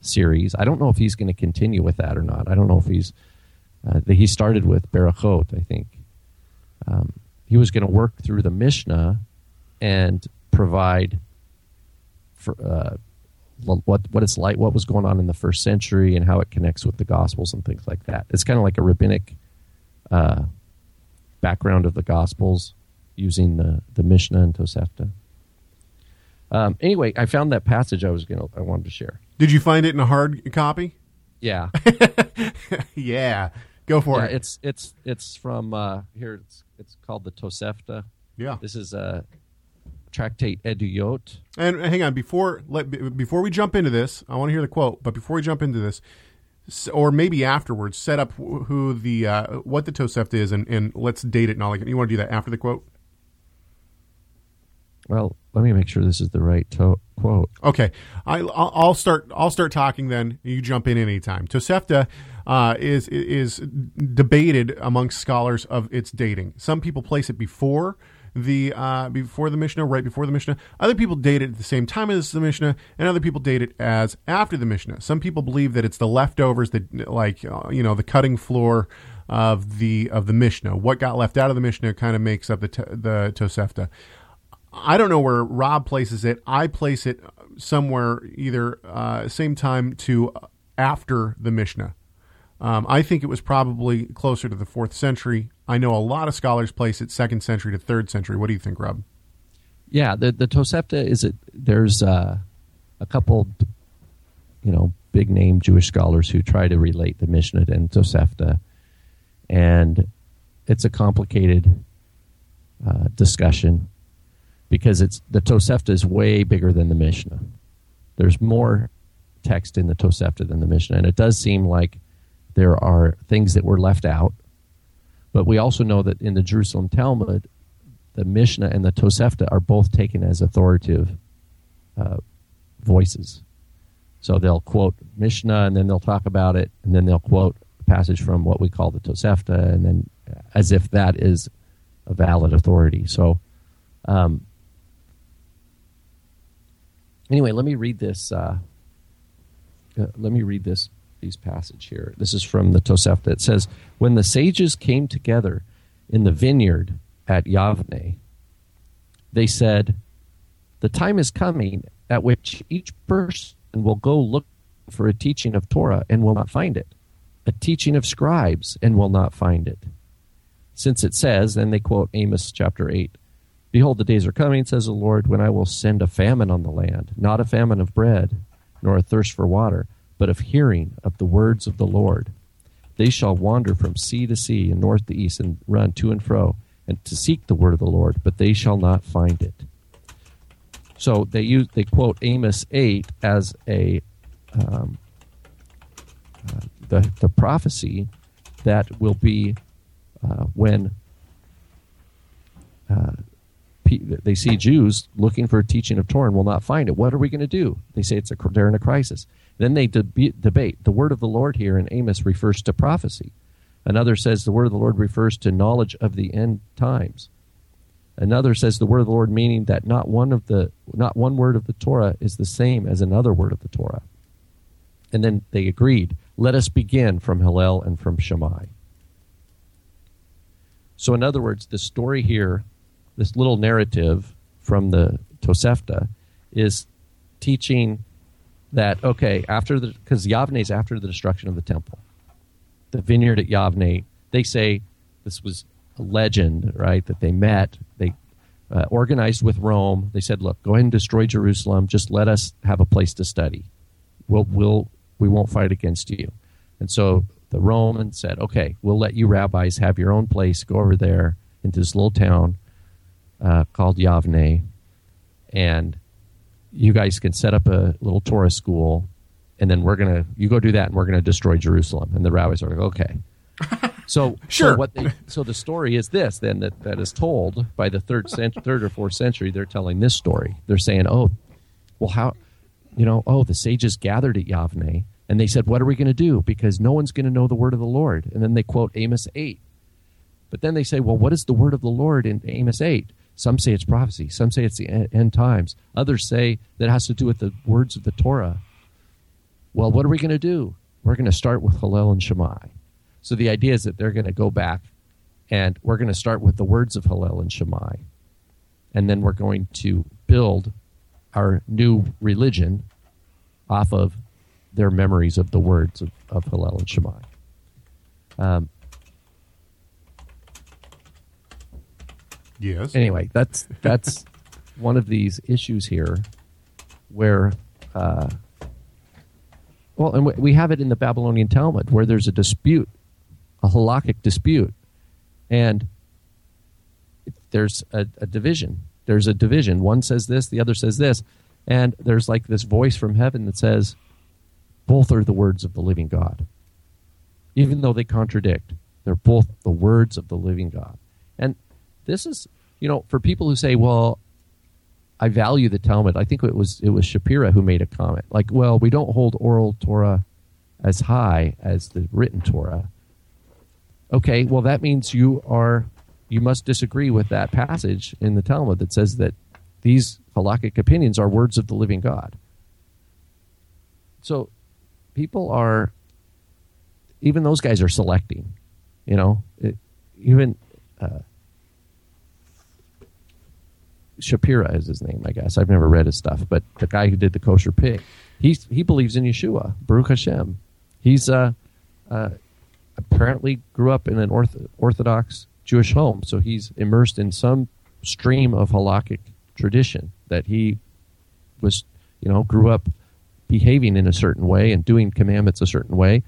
[SPEAKER 5] series. I don't know if he's going to continue with that or not. I don't know if he's uh, he started with Berachot, I think. Um, he was going to work through the Mishnah and provide for uh, what what it's like, what was going on in the first century, and how it connects with the Gospels and things like that. It's kind of like a rabbinic uh, background of the Gospels using the the Mishnah and Tosefta. Um, anyway, I found that passage I was going to I wanted to share.
[SPEAKER 4] Did you find it in a hard copy?
[SPEAKER 5] Yeah,
[SPEAKER 4] yeah, go for
[SPEAKER 5] yeah,
[SPEAKER 4] it.
[SPEAKER 5] it's it's it's from uh, here. It's it's called the Tosefta.
[SPEAKER 4] yeah.
[SPEAKER 5] This is a tractate Eduyot.
[SPEAKER 4] And hang on before let before we jump into this, I want to hear the quote. But before we jump into this, or maybe afterwards, set up who the uh, what the Tosefta is, and, and let's date it and all that. You want to do that after the quote?
[SPEAKER 5] Well, let me make sure this is the right to- quote.
[SPEAKER 4] Okay, I, I'll I'll start. I'll start talking. Then you jump in anytime. Tosefta uh, is is debated amongst scholars of its dating. Some people place it before the uh, before the Mishnah, right before the Mishnah. Other people date it at the same time as the Mishnah, and other people date it as after the Mishnah. Some people believe that it's the leftovers, that like uh, you know the cutting floor of the of the Mishnah. What got left out of the Mishnah kind of makes up the t- the Tosefta. I don't know where Rob places it. I place it somewhere either uh, same time to after the Mishnah. Um, I think it was probably closer to the fourth century. I know a lot of scholars place it second century to third century. What do you think, Rob?
[SPEAKER 5] Yeah, the the Tosefta is it. There's uh, a couple, you know, big name Jewish scholars who try to relate the Mishnah and Tosefta, and it's a complicated uh, discussion because it's the Tosefta is way bigger than the Mishnah. There's more text in the Tosefta than the Mishnah, and it does seem like there are things that were left out. But we also know that in the Jerusalem Talmud, the Mishnah and the Tosefta are both taken as authoritative uh, voices. So they'll quote Mishnah and then they'll talk about it, and then they'll quote a passage from what we call the Tosefta, and then as if that is a valid authority. So, um, anyway, let me read this. Uh, uh, let me read this these passage here. This is from the Tosefta. It says, "When the sages came together in the vineyard at Yavne, they said, "The time is coming at which each person will go look for a teaching of Torah and will not find it, a teaching of scribes and will not find it." Since it says, and they quote Amos chapter 8, Behold, the days are coming, says the Lord, when I will send a famine on the land, not a famine of bread, nor a thirst for water, but of hearing of the words of the Lord. They shall wander from sea to sea and north to east and run to and fro and to seek the word of the Lord, but they shall not find it. So they use they quote Amos eight as a um, uh, the the prophecy that will be uh, when uh, they see Jews looking for a teaching of Torah and will not find it. What are we going to do? They say it's a, they're in a crisis. Then they deb- debate. The word of the Lord here in Amos refers to prophecy. Another says the word of the Lord refers to knowledge of the end times. Another says the word of the Lord meaning that not one of the not one word of the Torah is the same as another word of the Torah. And then they agreed, let us begin from Hillel and from Shammai. So in other words, the story here, this little narrative from the Tosefta is teaching that okay after the because Yavne is after the destruction of the temple, the vineyard at Yavne. They say this was a legend, right? That they met, they uh, organized with Rome. They said, "Look, go ahead and destroy Jerusalem. Just let us have a place to study. We'll we'll we won't fight against you." And so the Romans said, "Okay, we'll let you rabbis have your own place. Go over there into this little town uh, called Yavne, and you guys can set up a little Torah school, and then we're gonna you go do that, and we're gonna destroy Jerusalem." And the rabbis are like, "Okay." So
[SPEAKER 4] Sure.
[SPEAKER 5] So what they, so the story is this then that, that is told by the third cent, third or fourth century. They're telling this story. They're saying, "Oh, well, how, you know, oh, the sages gathered at Yavne, and they said, what are we going to do? Because no one's going to know the word of the Lord." And then they quote Amos eight, but then they say, "Well, what is the word of the Lord in Amos eight? Some say it's prophecy. Some say it's the end times. Others say that it has to do with the words of the Torah. Well, what are we going to do? We're going to start with Hillel and Shammai. So the idea is that they're going to go back and we're going to start with the words of Hillel and Shammai. And then we're going to build our new religion off of their memories of the words of, of Hillel and Shammai. Um,
[SPEAKER 4] Yes.
[SPEAKER 5] anyway, that's that's one of these issues here where, uh, well, and we- have it in the Babylonian Talmud where there's a dispute, a halakhic dispute, and there's a, a division. There's a division. One says this, the other says this, and there's like this voice from heaven that says, both are the words of the living God. Even though they contradict, they're both the words of the living God. This is, you know, for people who say, well, I value the Talmud. I think it was it was Shapira who made a comment like, well, we don't hold oral Torah as high as the written Torah. Okay, well that means you are you must disagree with that passage in the Talmud that says that these halakhic opinions are words of the living God. So people are, even those guys are selecting. You know, it, even uh, Shapira is his name, I guess. I've never read his stuff, but the guy who did the kosher pig, he's he believes in Yeshua, Baruch Hashem. He's uh, uh, apparently grew up in an orth- Orthodox Jewish home, so he's immersed in some stream of halakhic tradition that he was, you know, grew up behaving in a certain way and doing commandments a certain way.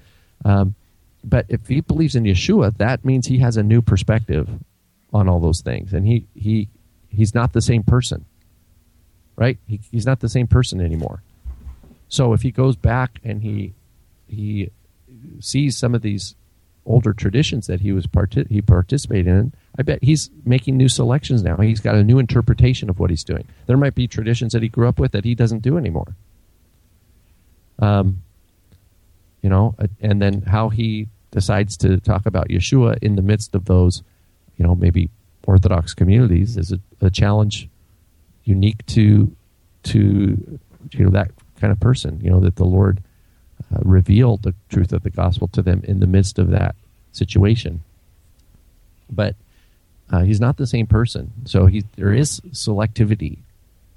[SPEAKER 5] Um, but if he believes in Yeshua, that means he has a new perspective on all those things, and he he he's not the same person, right? He, he's not the same person anymore. So if he goes back and he he sees some of these older traditions that he was parti- he participated in, I bet he's making new selections now. He's got a new interpretation of what he's doing. There might be traditions that he grew up with that he doesn't do anymore. Um, you know, and then how he decides to talk about Yeshua in the midst of those, you know, maybe Orthodox communities is a, a challenge unique to to you know that kind of person. You know that the Lord uh, revealed the truth of the gospel to them in the midst of that situation. But uh, he's not the same person, so he there is selectivity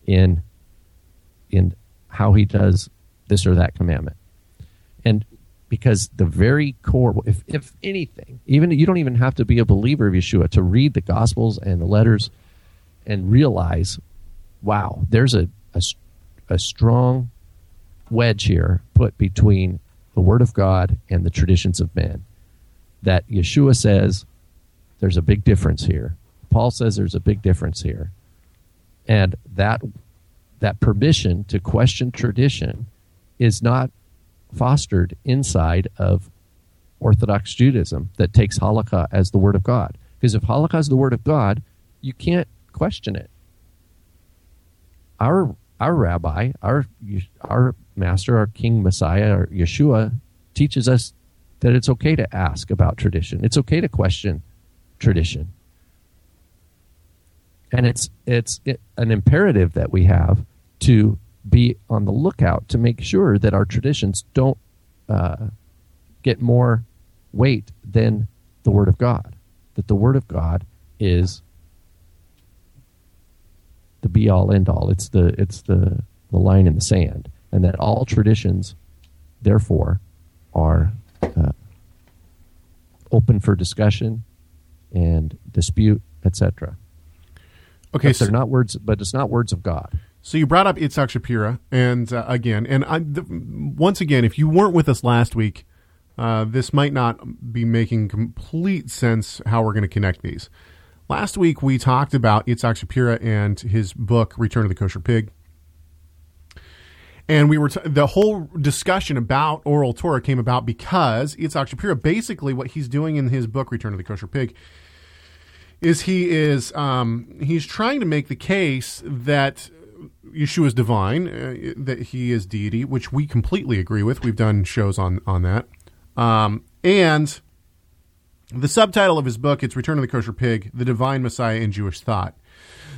[SPEAKER 5] in in how he does this or that commandment, and because the very core, if, if anything, even you don't even have to be a believer of Yeshua to read the Gospels and the letters and realize, wow, there's a, a, a strong wedge here put between the Word of God and the traditions of men. That Yeshua says there's a big difference here. Paul says there's a big difference here. And that that permission to question tradition is not fostered inside of Orthodox Judaism that takes halakha as the word of God. Because if halakha is the word of God, you can't question it. Our our rabbi, our our master, our King Messiah, our Yeshua, teaches us that it's okay to ask about tradition. It's okay to question tradition, and it's it's an imperative that we have to be on the lookout to make sure that our traditions don't uh, get more weight than the Word of God. That the Word of God is the be all end all. It's the it's the the line in the sand, and that all traditions, therefore, are uh, open for discussion and dispute, etc.
[SPEAKER 4] Okay,
[SPEAKER 5] but
[SPEAKER 4] so
[SPEAKER 5] they're not words, but it's not words of God.
[SPEAKER 4] So you brought up Itzhak Shapira, and uh, again, and I, once again, if you weren't with us last week, uh, this might not be making complete sense how we're going to connect these. Last week we talked about Itzhak Shapira and his book Return of the Kosher Pig, and we were t- the whole discussion about oral Torah came about because Itzhak Shapira basically what he's doing in his book Return of the Kosher Pig is he is um, he's trying to make the case that Yeshua is divine, uh, that he is deity, which we completely agree with. We've done shows on on that. Um, and the subtitle of his book, it's Return of the Kosher Pig, The Divine Messiah in Jewish Thought.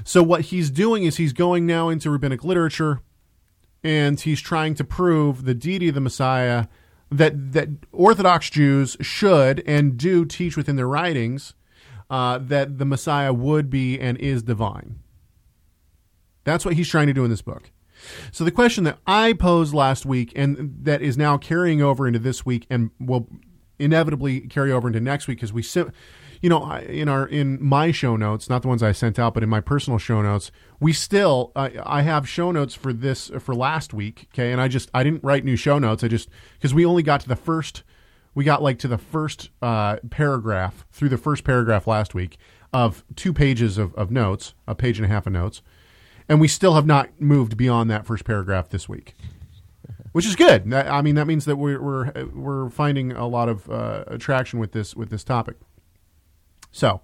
[SPEAKER 4] So what he's doing is he's going now into rabbinic literature and he's trying to prove the deity of the Messiah that that Orthodox Jews should and do teach within their writings uh, that the Messiah would be and is divine. That's what he's trying to do in this book. So the question that I posed last week and that is now carrying over into this week and will inevitably carry over into next week because we you know in our in my show notes not the ones I sent out but in my personal show notes we still uh, I have show notes for this for last week okay? And I just I didn't write new show notes. I just because we only got to the first we got like to the first uh, paragraph through the first paragraph last week of two pages of, of notes a page and a half of notes and we still have not moved beyond that first paragraph this week, which is good. I mean, that means that we're we're, we're finding a lot of uh, attraction with this with this topic. So,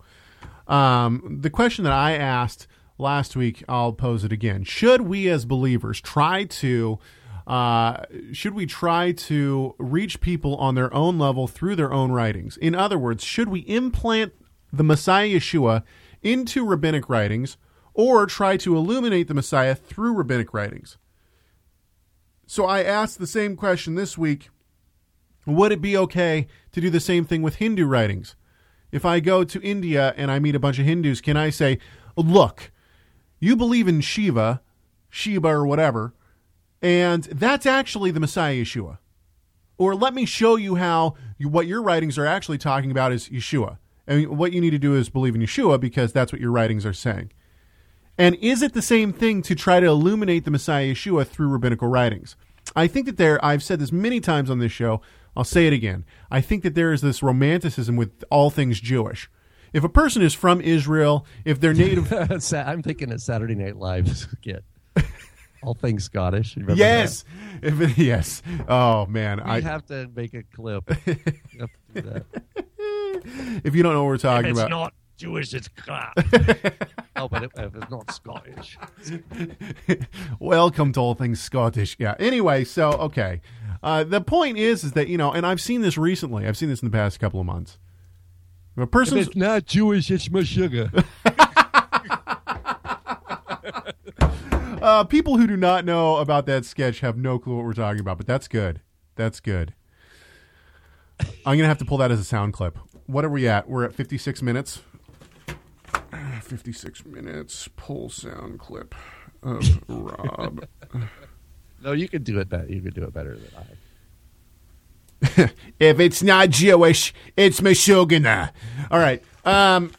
[SPEAKER 4] um, the question that I asked last week, I'll pose it again: Should we, as believers, try to uh, should we try to reach people on their own level through their own writings? In other words, should we implant the Messiah Yeshua into rabbinic writings or try to illuminate the Messiah through rabbinic writings. So I asked the same question this week would it be okay to do the same thing with Hindu writings? If I go to India and I meet a bunch of Hindus, can I say, look, you believe in Shiva, Shiva or whatever, and that's actually the Messiah Yeshua? Or let me show you how you, what your writings are actually talking about is Yeshua. And what you need to do is believe in Yeshua because that's what your writings are saying. And is it the same thing to try to illuminate the Messiah Yeshua through rabbinical writings? I think that there, I've said this many times on this show, I'll say it again. I think that there is this romanticism with all things Jewish. If a person is from Israel, if they're native.
[SPEAKER 5] I'm thinking of Saturday Night Live skit. All things Scottish.
[SPEAKER 4] Yes. If it- yes. Oh, man.
[SPEAKER 5] that?
[SPEAKER 4] I,
[SPEAKER 5] have to make a clip. Have to do that.
[SPEAKER 4] if you don't know what we're talking
[SPEAKER 3] It's
[SPEAKER 4] about.
[SPEAKER 3] not Jewish, it's crap.
[SPEAKER 5] Oh, but it, it's not Scottish.
[SPEAKER 4] Welcome to all things Scottish. Yeah. Anyway, so okay. Uh, the point is, is that you know, and I've seen this recently. I've seen this in the past couple of months. If a person's
[SPEAKER 5] not Jewish, it's Meshuggah.
[SPEAKER 4] uh, people who do not know about that sketch have no clue what we're talking about, but that's good. That's good. I'm gonna have to pull that as a sound clip. What are we at? We're at 56 minutes. 56 minutes. Pull sound clip of Rob.
[SPEAKER 5] No, you can do it better. You can do it better than I.
[SPEAKER 4] if it's not Jewish, it's Meshuggah. All right. Um,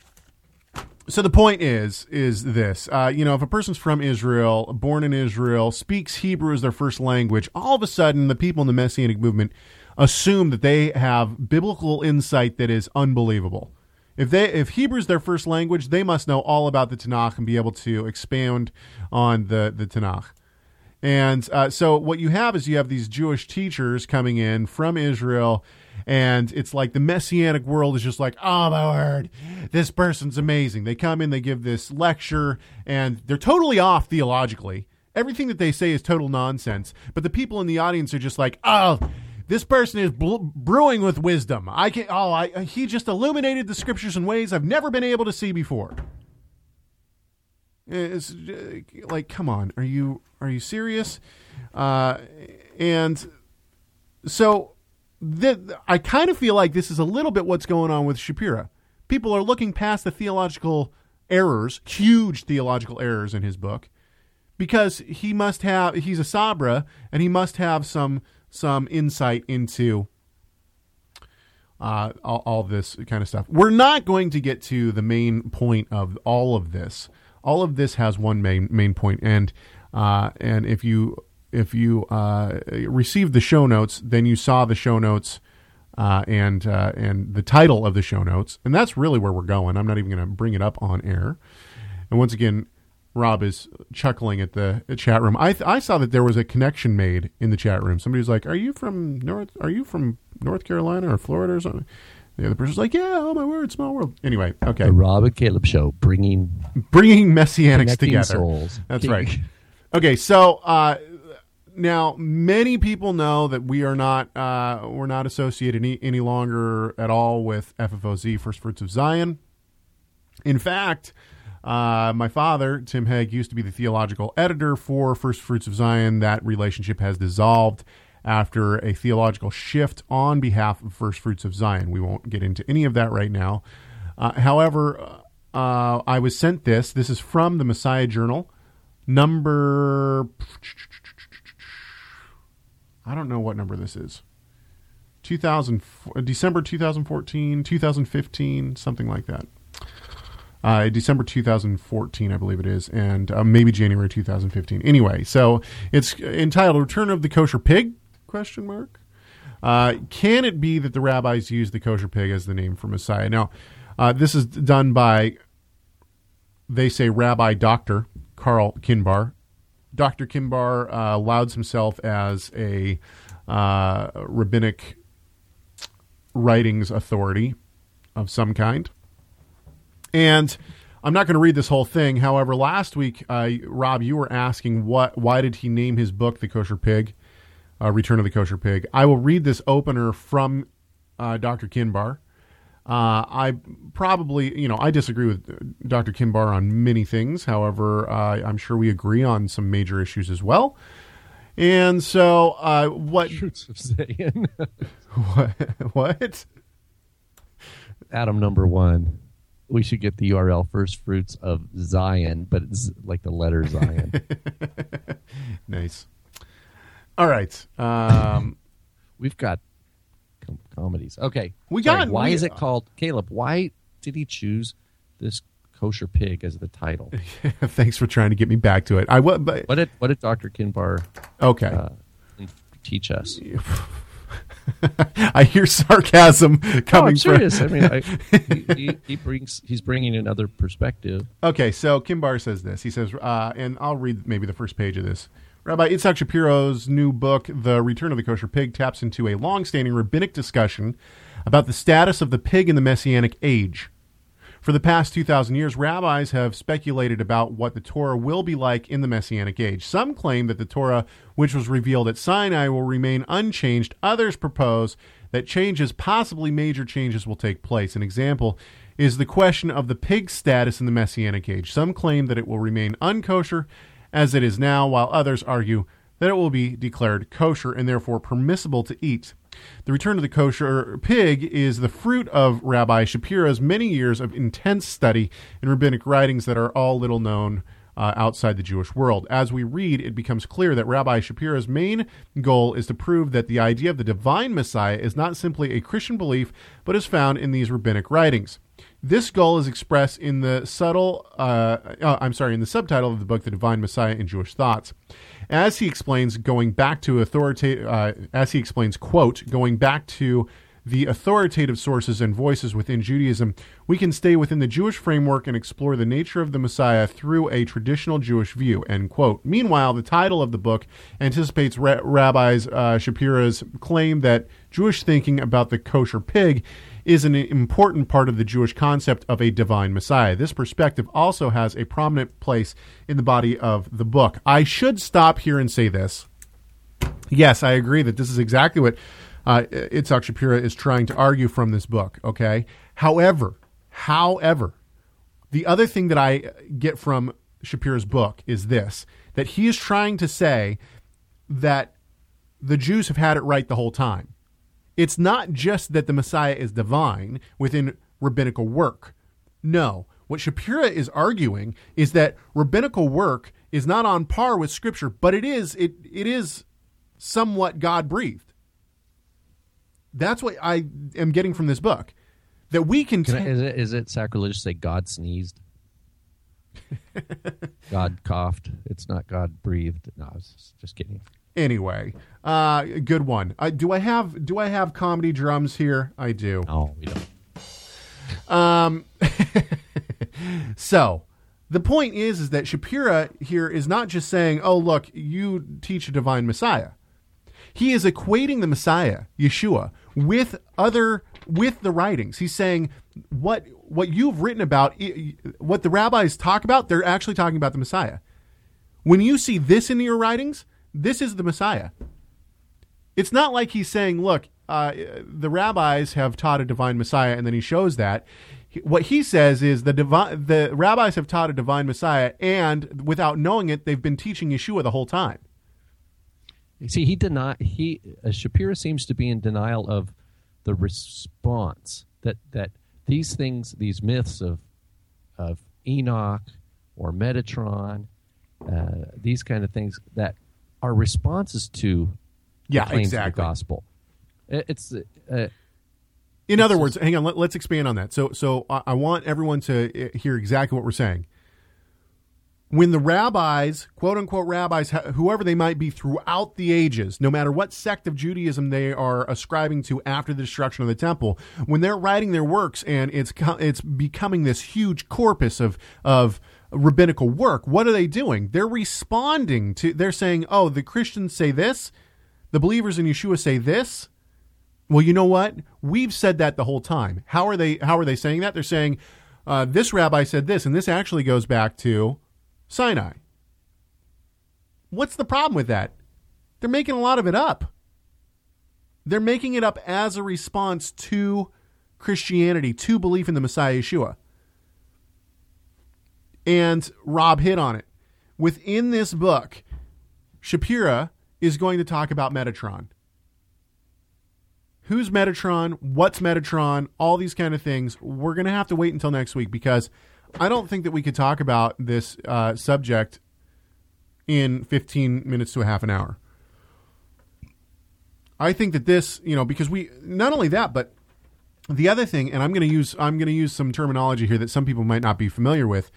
[SPEAKER 4] so the point is, is this: uh, you know, if a person's from Israel, born in Israel, speaks Hebrew as their first language, all of a sudden, the people in the Messianic movement assume that they have biblical insight that is unbelievable. If they if Hebrew is their first language, they must know all about the Tanakh and be able to expound on the the Tanakh. And uh, so what you have is you have these Jewish teachers coming in from Israel, and it's like the messianic world is just like, oh my word, this person's amazing. They come in, they give this lecture, and they're totally off theologically. Everything that they say is total nonsense. But the people in the audience are just like, oh, this person is brewing with wisdom. I can, oh, I, he just illuminated the scriptures in ways I've never been able to see before. It's like, come on, are you are you serious? Uh, and so th- I kind of feel like this is a little bit what's going on with Shapira. People are looking past the theological errors, huge theological errors in his book, because he must have he's a Sabra and he must have some some insight into uh, all, all this kind of stuff. We're not going to get to the main point of all of this. All of this has one main main point, and uh, and if you if you uh, received the show notes, then you saw the show notes uh, and uh, and the title of the show notes, and that's really where we're going. I'm not even going to bring it up on air. And once again, Rob is chuckling at the chat room. I th- I saw that there was a connection made in the chat room. Somebody was like, "Are you from North? Are you from North Carolina or Florida or something?" The other person's like, "Yeah, oh my word, small world." Anyway, okay,
[SPEAKER 5] The Rob and Caleb Show, bringing
[SPEAKER 4] bringing messianics together.
[SPEAKER 5] souls.
[SPEAKER 4] That's right. Okay, so uh, now many people know that we are not uh, we're not associated any, any longer at all with FFOZ First Fruits of Zion. In fact, uh, my father Tim Hegg used to be the theological editor for First Fruits of Zion. That relationship has dissolved after a theological shift on behalf of First Fruits of Zion. We won't get into any of that right now. Uh, however, uh, I was sent this. This is from the Messiah Journal, number. I don't know what number this is. 2000, December 2014, 2015, something like that. Uh, December 2014, I believe it is, and uh, maybe January 2015. Anyway, so it's entitled "Return of the Kosher Pig?" Question mark. Uh, can it be that the rabbis used the kosher pig as the name for Messiah? Now, uh, this is done by, they say, Rabbi Doctor Carl Kinbar. Dr. Kinbar uh, louds himself as a uh, rabbinic writings authority of some kind. And I'm not going to read this whole thing. However, last week, uh, Rob, you were asking what, why did he name his book "The Kosher Pig," uh, "Return of the Kosher Pig." I will read this opener from uh, Dr. Kinbar. Uh, I probably, you know, I disagree with uh, Dr. Kinbar on many things. However, uh, I'm sure we agree on some major issues as well. And so, uh, what?
[SPEAKER 5] Fruits of Zion.
[SPEAKER 4] What? What?
[SPEAKER 5] Adam number one. We should get the URL first fruits of Zion, but it's like the letter Zion.
[SPEAKER 4] Nice. All right. Um,
[SPEAKER 5] We've got com- comedies. Okay.
[SPEAKER 4] We
[SPEAKER 5] Sorry,
[SPEAKER 4] got-
[SPEAKER 5] Why
[SPEAKER 4] we-
[SPEAKER 5] is it called Caleb? Why did he choose this kosher pig as the title?
[SPEAKER 4] thanks for trying to get me back to it. I was, but
[SPEAKER 5] What did what did Doctor Kinbar
[SPEAKER 4] okay.
[SPEAKER 5] uh, teach us?
[SPEAKER 4] I hear sarcasm
[SPEAKER 5] No,
[SPEAKER 4] coming
[SPEAKER 5] I'm
[SPEAKER 4] from.
[SPEAKER 5] I mean, I, he, he, he brings he's bringing another perspective.
[SPEAKER 4] Okay, so Kinbar says this. He says, uh, and I'll read maybe the first page of this. Rabbi Itzhak Shapira's new book, The Return of the Kosher Pig, taps into a long-standing rabbinic discussion about the status of the pig in the Messianic age. For the past 2,000 years, rabbis have speculated about what the Torah will be like in the Messianic age. Some claim that the Torah, which was revealed at Sinai, will remain unchanged. Others propose that changes, possibly major changes, will take place. An example is the question of the pig's status in the Messianic age. Some claim that it will remain unkosher as it is now, while others argue that it will be declared kosher and therefore permissible to eat. The return of the kosher pig is the fruit of Rabbi Shapira's many years of intense study in rabbinic writings that are all little known uh, outside the Jewish world. As we read, it becomes clear that Rabbi Shapira's main goal is to prove that the idea of the divine Messiah is not simply a Christian belief, but is found in these rabbinic writings. This goal is expressed in the subtle, uh, uh, I'm sorry, in the subtitle of the book, The Divine Messiah in Jewish Thoughts. As he explains, going back to authoritative, uh, as he explains, quote, going back to the authoritative sources and voices within Judaism, we can stay within the Jewish framework and explore the nature of the Messiah through a traditional Jewish view. End quote. Meanwhile, the title of the book anticipates Ra- Rabbi's uh, Shapira's claim that Jewish thinking about the kosher pig is an important part of the Jewish concept of a divine Messiah. This perspective also has a prominent place in the body of the book. I should stop here and say this. Yes, I agree that this is exactly what uh, Itzhak Shapira is trying to argue from this book. Okay. However, however, the other thing that I get from Shapira's book is this: that he is trying to say that the Jews have had it right the whole time. It's not just that the Messiah is divine within rabbinical work. No. What Shapira is arguing is that rabbinical work is not on par with scripture, but it is it it is somewhat God breathed. That's what I am getting from this book. That we can,
[SPEAKER 5] Can
[SPEAKER 4] ta-
[SPEAKER 5] I, is it is it sacrilegious to say God sneezed? God coughed. It's not God breathed. No, I was just kidding.
[SPEAKER 4] Anyway. Uh, good one. Uh, do I have do I have comedy drums here? I do.
[SPEAKER 5] No, we don't.
[SPEAKER 4] Um, so the point is, is that Shapira here is not just saying, "Oh, look, you teach a divine Messiah." He is equating the Messiah, Yeshua, with other with the writings. He's saying what what you've written about, what the rabbis talk about. They're actually talking about the Messiah. When you see this in your writings, this is the Messiah. It's not like he's saying, look, uh, the rabbis have taught a divine Messiah, and then he shows that. What he says is the divine, the rabbis have taught a divine Messiah, and without knowing it, they've been teaching Yeshua the whole time.
[SPEAKER 5] See, he deny he uh, Shapira seems to be in denial of the response that that these things, these myths of of Enoch or Metatron, uh, these kind of things that are responses to the
[SPEAKER 4] Yeah, exactly.
[SPEAKER 5] gospel. It's uh,
[SPEAKER 4] In other words, hang on, let, us expand on that. So, so I, I want everyone to uh, hear exactly what we're saying. When the rabbis, quote unquote rabbis, whoever they might be throughout the ages, no matter what sect of Judaism they are ascribing to after the destruction of the temple, when they're writing their works and it's it's becoming this huge corpus of of rabbinical work, what are they doing? They're responding to. They're saying, "Oh, the Christians say this, the believers in Yeshua say this." Well, you know what? We've said that the whole time. How are they? How are they saying that? They're saying uh, this rabbi said this, and this actually goes back to Sinai. What's the problem with that? They're making a lot of it up. They're making it up as a response to Christianity to belief in the Messiah Yeshua. And Rob hit on it. Within this book, Shapira is going to talk about Metatron. Who's Metatron? What's Metatron? All these kind of things. We're going to have to wait until next week because I don't think that we could talk about this uh, subject in 15 minutes to a half an hour. I think that this, you know, because we not only that, but the other thing, and I'm going to use I'm going to use some terminology here that some people might not be familiar with.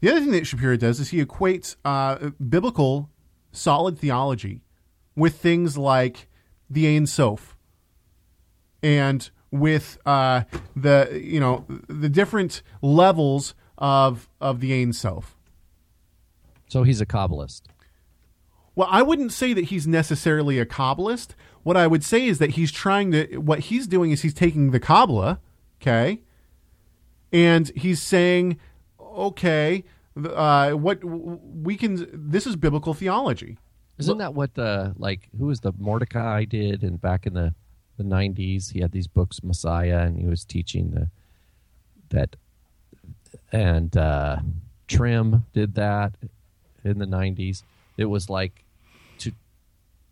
[SPEAKER 4] The other thing that Shapira does is he equates uh, biblical solid theology with things like the Ein Sof and with uh, the you know the different levels of of the Ein Sof.
[SPEAKER 5] So he's a Kabbalist.
[SPEAKER 4] Well, I wouldn't say that he's necessarily a Kabbalist. What I would say is that he's trying to. What he's doing is he's taking the Kabbalah, okay, and he's saying, okay, uh, what we can. This is biblical theology.
[SPEAKER 5] Isn't that what uh, like who was the Mordecai did and back in the the nineties? He had these books, Messiah, and he was teaching the that and uh, Trim did that in the nineties. It was like to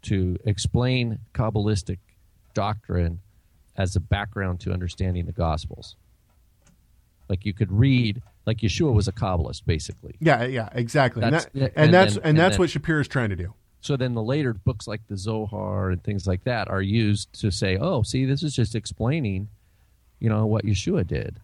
[SPEAKER 5] to explain Kabbalistic doctrine as a background to understanding the Gospels. Like you could read, like Yeshua was a Kabbalist, basically.
[SPEAKER 4] Yeah, yeah, exactly. And,
[SPEAKER 5] That's-
[SPEAKER 4] that- and,
[SPEAKER 5] and
[SPEAKER 4] that's and,
[SPEAKER 5] and
[SPEAKER 4] that's
[SPEAKER 5] then-
[SPEAKER 4] what Shapira is trying to do.
[SPEAKER 5] So then the later books like the Zohar and things like that are used to say, oh, see, this is just explaining, you know, what Yeshua did.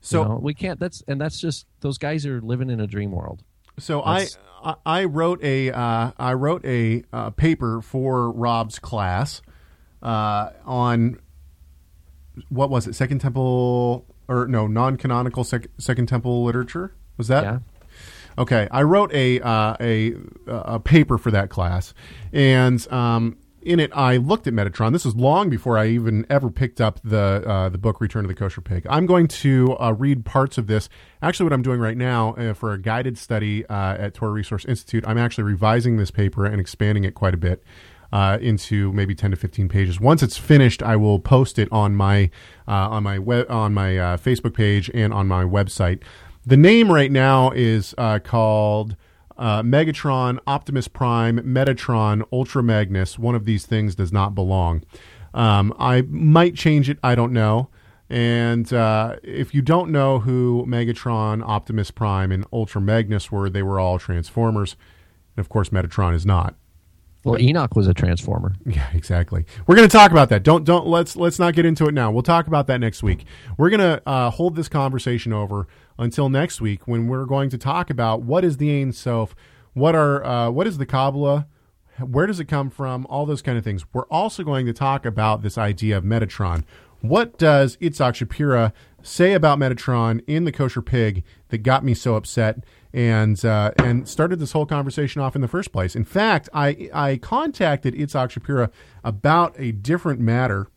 [SPEAKER 4] So
[SPEAKER 5] you know, we can't. That's and that's just those guys are living in a dream world.
[SPEAKER 4] So
[SPEAKER 5] That's-
[SPEAKER 4] I I wrote a uh, I wrote a uh, paper for Rob's class uh, on what was it Second Temple or no non canonical sec- Second Temple literature was that
[SPEAKER 5] Yeah.
[SPEAKER 4] Okay, I wrote a uh, a a paper for that class, and um, in it I looked at Metatron. This was long before I even ever picked up the uh, the book Return of the Kosher Pig. I'm going to uh, read parts of this. Actually, what I'm doing right now uh, for a guided study uh, at Torah Resource Institute, I'm actually revising this paper and expanding it quite a bit. Uh, into maybe 10 to 15 pages. Once it's finished, I will post it on my uh, on my web on my uh, Facebook page and on my website. The name right now is uh, called uh, Megatron, Optimus Prime, Metatron, Ultra Magnus. One of these things does not belong. Um, I might change it. I don't know. And uh, if you don't know who Megatron, Optimus Prime, and Ultra Magnus were, they were all Transformers. And of course, Metatron is not.
[SPEAKER 5] Well, Enoch was a transformer.
[SPEAKER 4] Yeah, exactly. We're going to talk about that. Don't don't let's let's not get into it now. We'll talk about that next week. We're going to uh, hold this conversation over until next week when we're going to talk about what is the Ain Sof, what are uh, what is the Kabbalah, where does it come from, all those kind of things. We're also going to talk about this idea of Metatron. What does Itzhak Shapira say about Metatron in the Kosher Pig that got me so upset and uh, and started this whole conversation off in the first place? In fact, I I contacted Itzhak Shapira about a different matter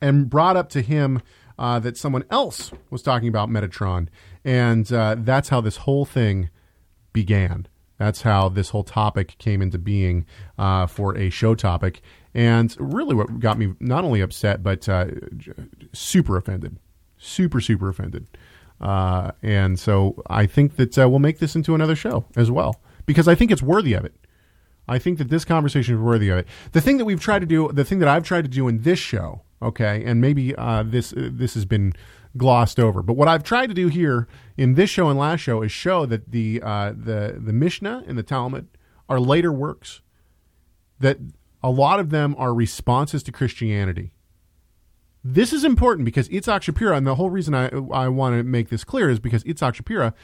[SPEAKER 4] and brought up to him uh, that someone else was talking about Metatron, and uh, that's how this whole thing began. That's how this whole topic came into being uh, for a show topic, and really, what got me not only upset but uh, super offended, super super offended. Uh, and so I think that uh, we'll make this into another show as well because I think it's worthy of it. I think that this conversation is worthy of it. The thing that we've tried to do, the thing that I've tried to do in this show, okay, and maybe uh, this uh, this has been glossed over, but what I've tried to do here in this show and last show is show that the uh, the the Mishnah and the Talmud are later works, that a lot of them are responses to Christianity. This is important because Itzhak Shapira, and the whole reason I I want to make this clear is because Itzhak Shapira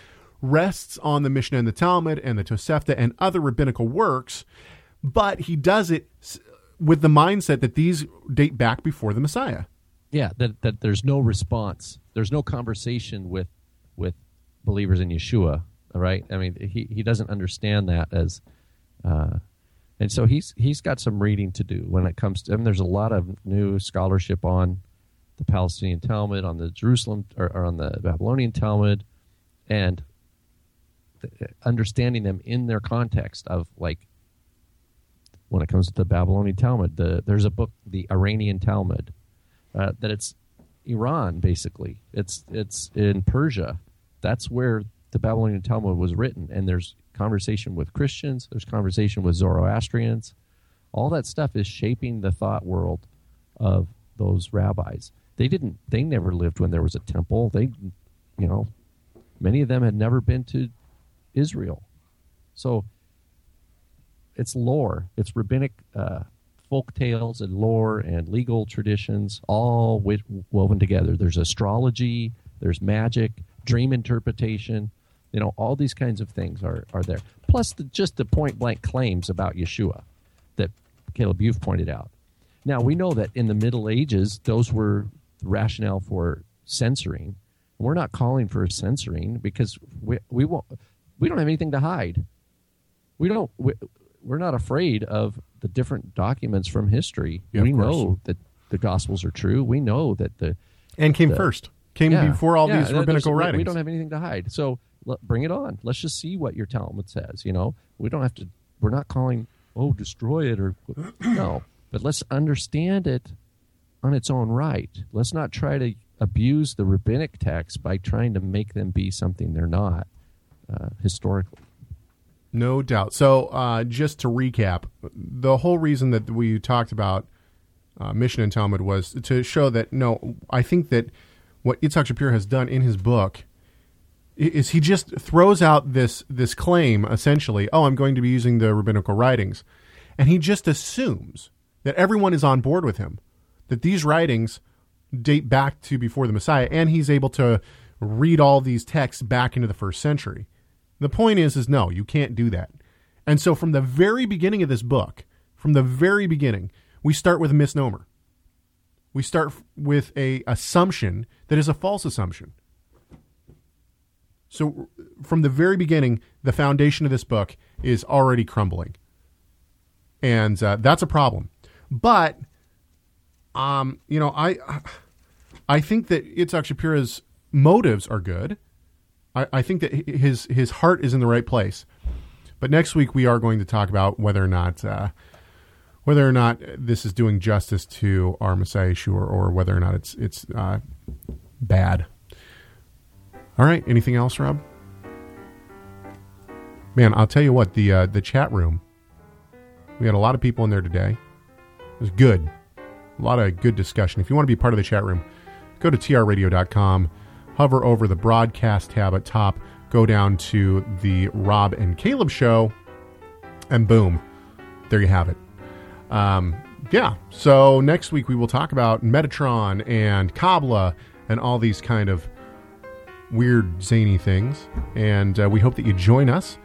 [SPEAKER 4] rests on the Mishnah and the Talmud and the Tosefta and other rabbinical works, but he does it with the mindset that these date back before the Messiah.
[SPEAKER 5] Yeah, that that there's no response. There's no conversation with with believers in Yeshua. All right. I mean, he he doesn't understand that as, uh, and so he's he's got some reading to do when it comes to. Mean, there's a lot of new scholarship on the Palestinian Talmud, on the Jerusalem or, or on the Babylonian Talmud, and th- understanding them in their context of like when it comes to the Babylonian Talmud. The, there's a book, the Iranian Talmud, uh, that it's Iran, basically. It's it's in Persia. That's where the Babylonian Talmud was written, and there's conversation with Christians. There's conversation with Zoroastrians. All that stuff is shaping the thought world of those rabbis. They didn't. They never lived when there was a temple. They, you know, many of them had never been to Israel. So it's lore. It's rabbinic uh, folk tales and lore and legal traditions all woven together. There's astrology. There's magic, dream interpretation. You know, all these kinds of things are, are there. Plus, the, just the point blank claims about Yeshua that Caleb you've pointed out. Now we know that in the Middle Ages, those were the rationale for censoring. We're not calling for censoring because we we won't we don't have anything to hide. We don't we, we're not afraid of the different documents from history.
[SPEAKER 4] Yeah,
[SPEAKER 5] we know that the Gospels are true. We know that the
[SPEAKER 4] and came
[SPEAKER 5] the-
[SPEAKER 4] first. Came
[SPEAKER 5] Yeah,
[SPEAKER 4] before all
[SPEAKER 5] yeah,
[SPEAKER 4] these rabbinical writings.
[SPEAKER 5] We don't have anything to hide. So bring it on. Let's just see what your Talmud says. You know, we don't have to. We're not calling oh destroy it or no, but let's understand it on its own right. Let's not try to abuse the rabbinic text by trying to make them be something they're not uh, historically.
[SPEAKER 4] No doubt. So, uh, just to recap, the whole reason that we talked about uh, Mishnah and Talmud was to show that no, I think that what Yitzhak Shapira has done in his book is he just throws out this this claim essentially. Oh, I'm going to be using the rabbinical writings, and he just assumes that everyone is on board with him, that these writings date back to before the Messiah, and he's able to read all these texts back into the first century. The point is, is no, you can't do that. And so, from the very beginning of this book, from the very beginning, we start with a misnomer. We start with a assumption that is a false assumption. So, from the very beginning, the foundation of this book is already crumbling, and uh, that's a problem. But, um, you know, I, I think that Itzhak Shapira's motives are good. I, I think that his his heart is in the right place. But next week we are going to talk about whether or not uh, whether or not this is doing justice to our Messiah Yeshua, or whether or not it's it's uh, bad. All right. Anything else, Rob? Man, I'll tell you what the uh, the chat room. We had a lot of people in there today. It was good. A lot of good discussion. If you want to be part of the chat room, go to trradio.com, hover over the broadcast tab at top, go down to the Rob and Caleb show, and boom, there you have it. Um, yeah, so next week we will talk about Metatron and Kabbalah and all these kind of weird, zany things. And uh, we hope that you join us.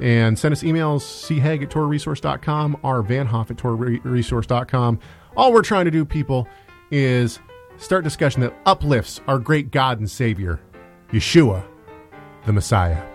[SPEAKER 4] And send us emails, cheg at torahresource.com, or vanhoff at torahresource.com. All we're trying to do, people, is start discussion that uplifts our great God and Savior, Yeshua, the Messiah.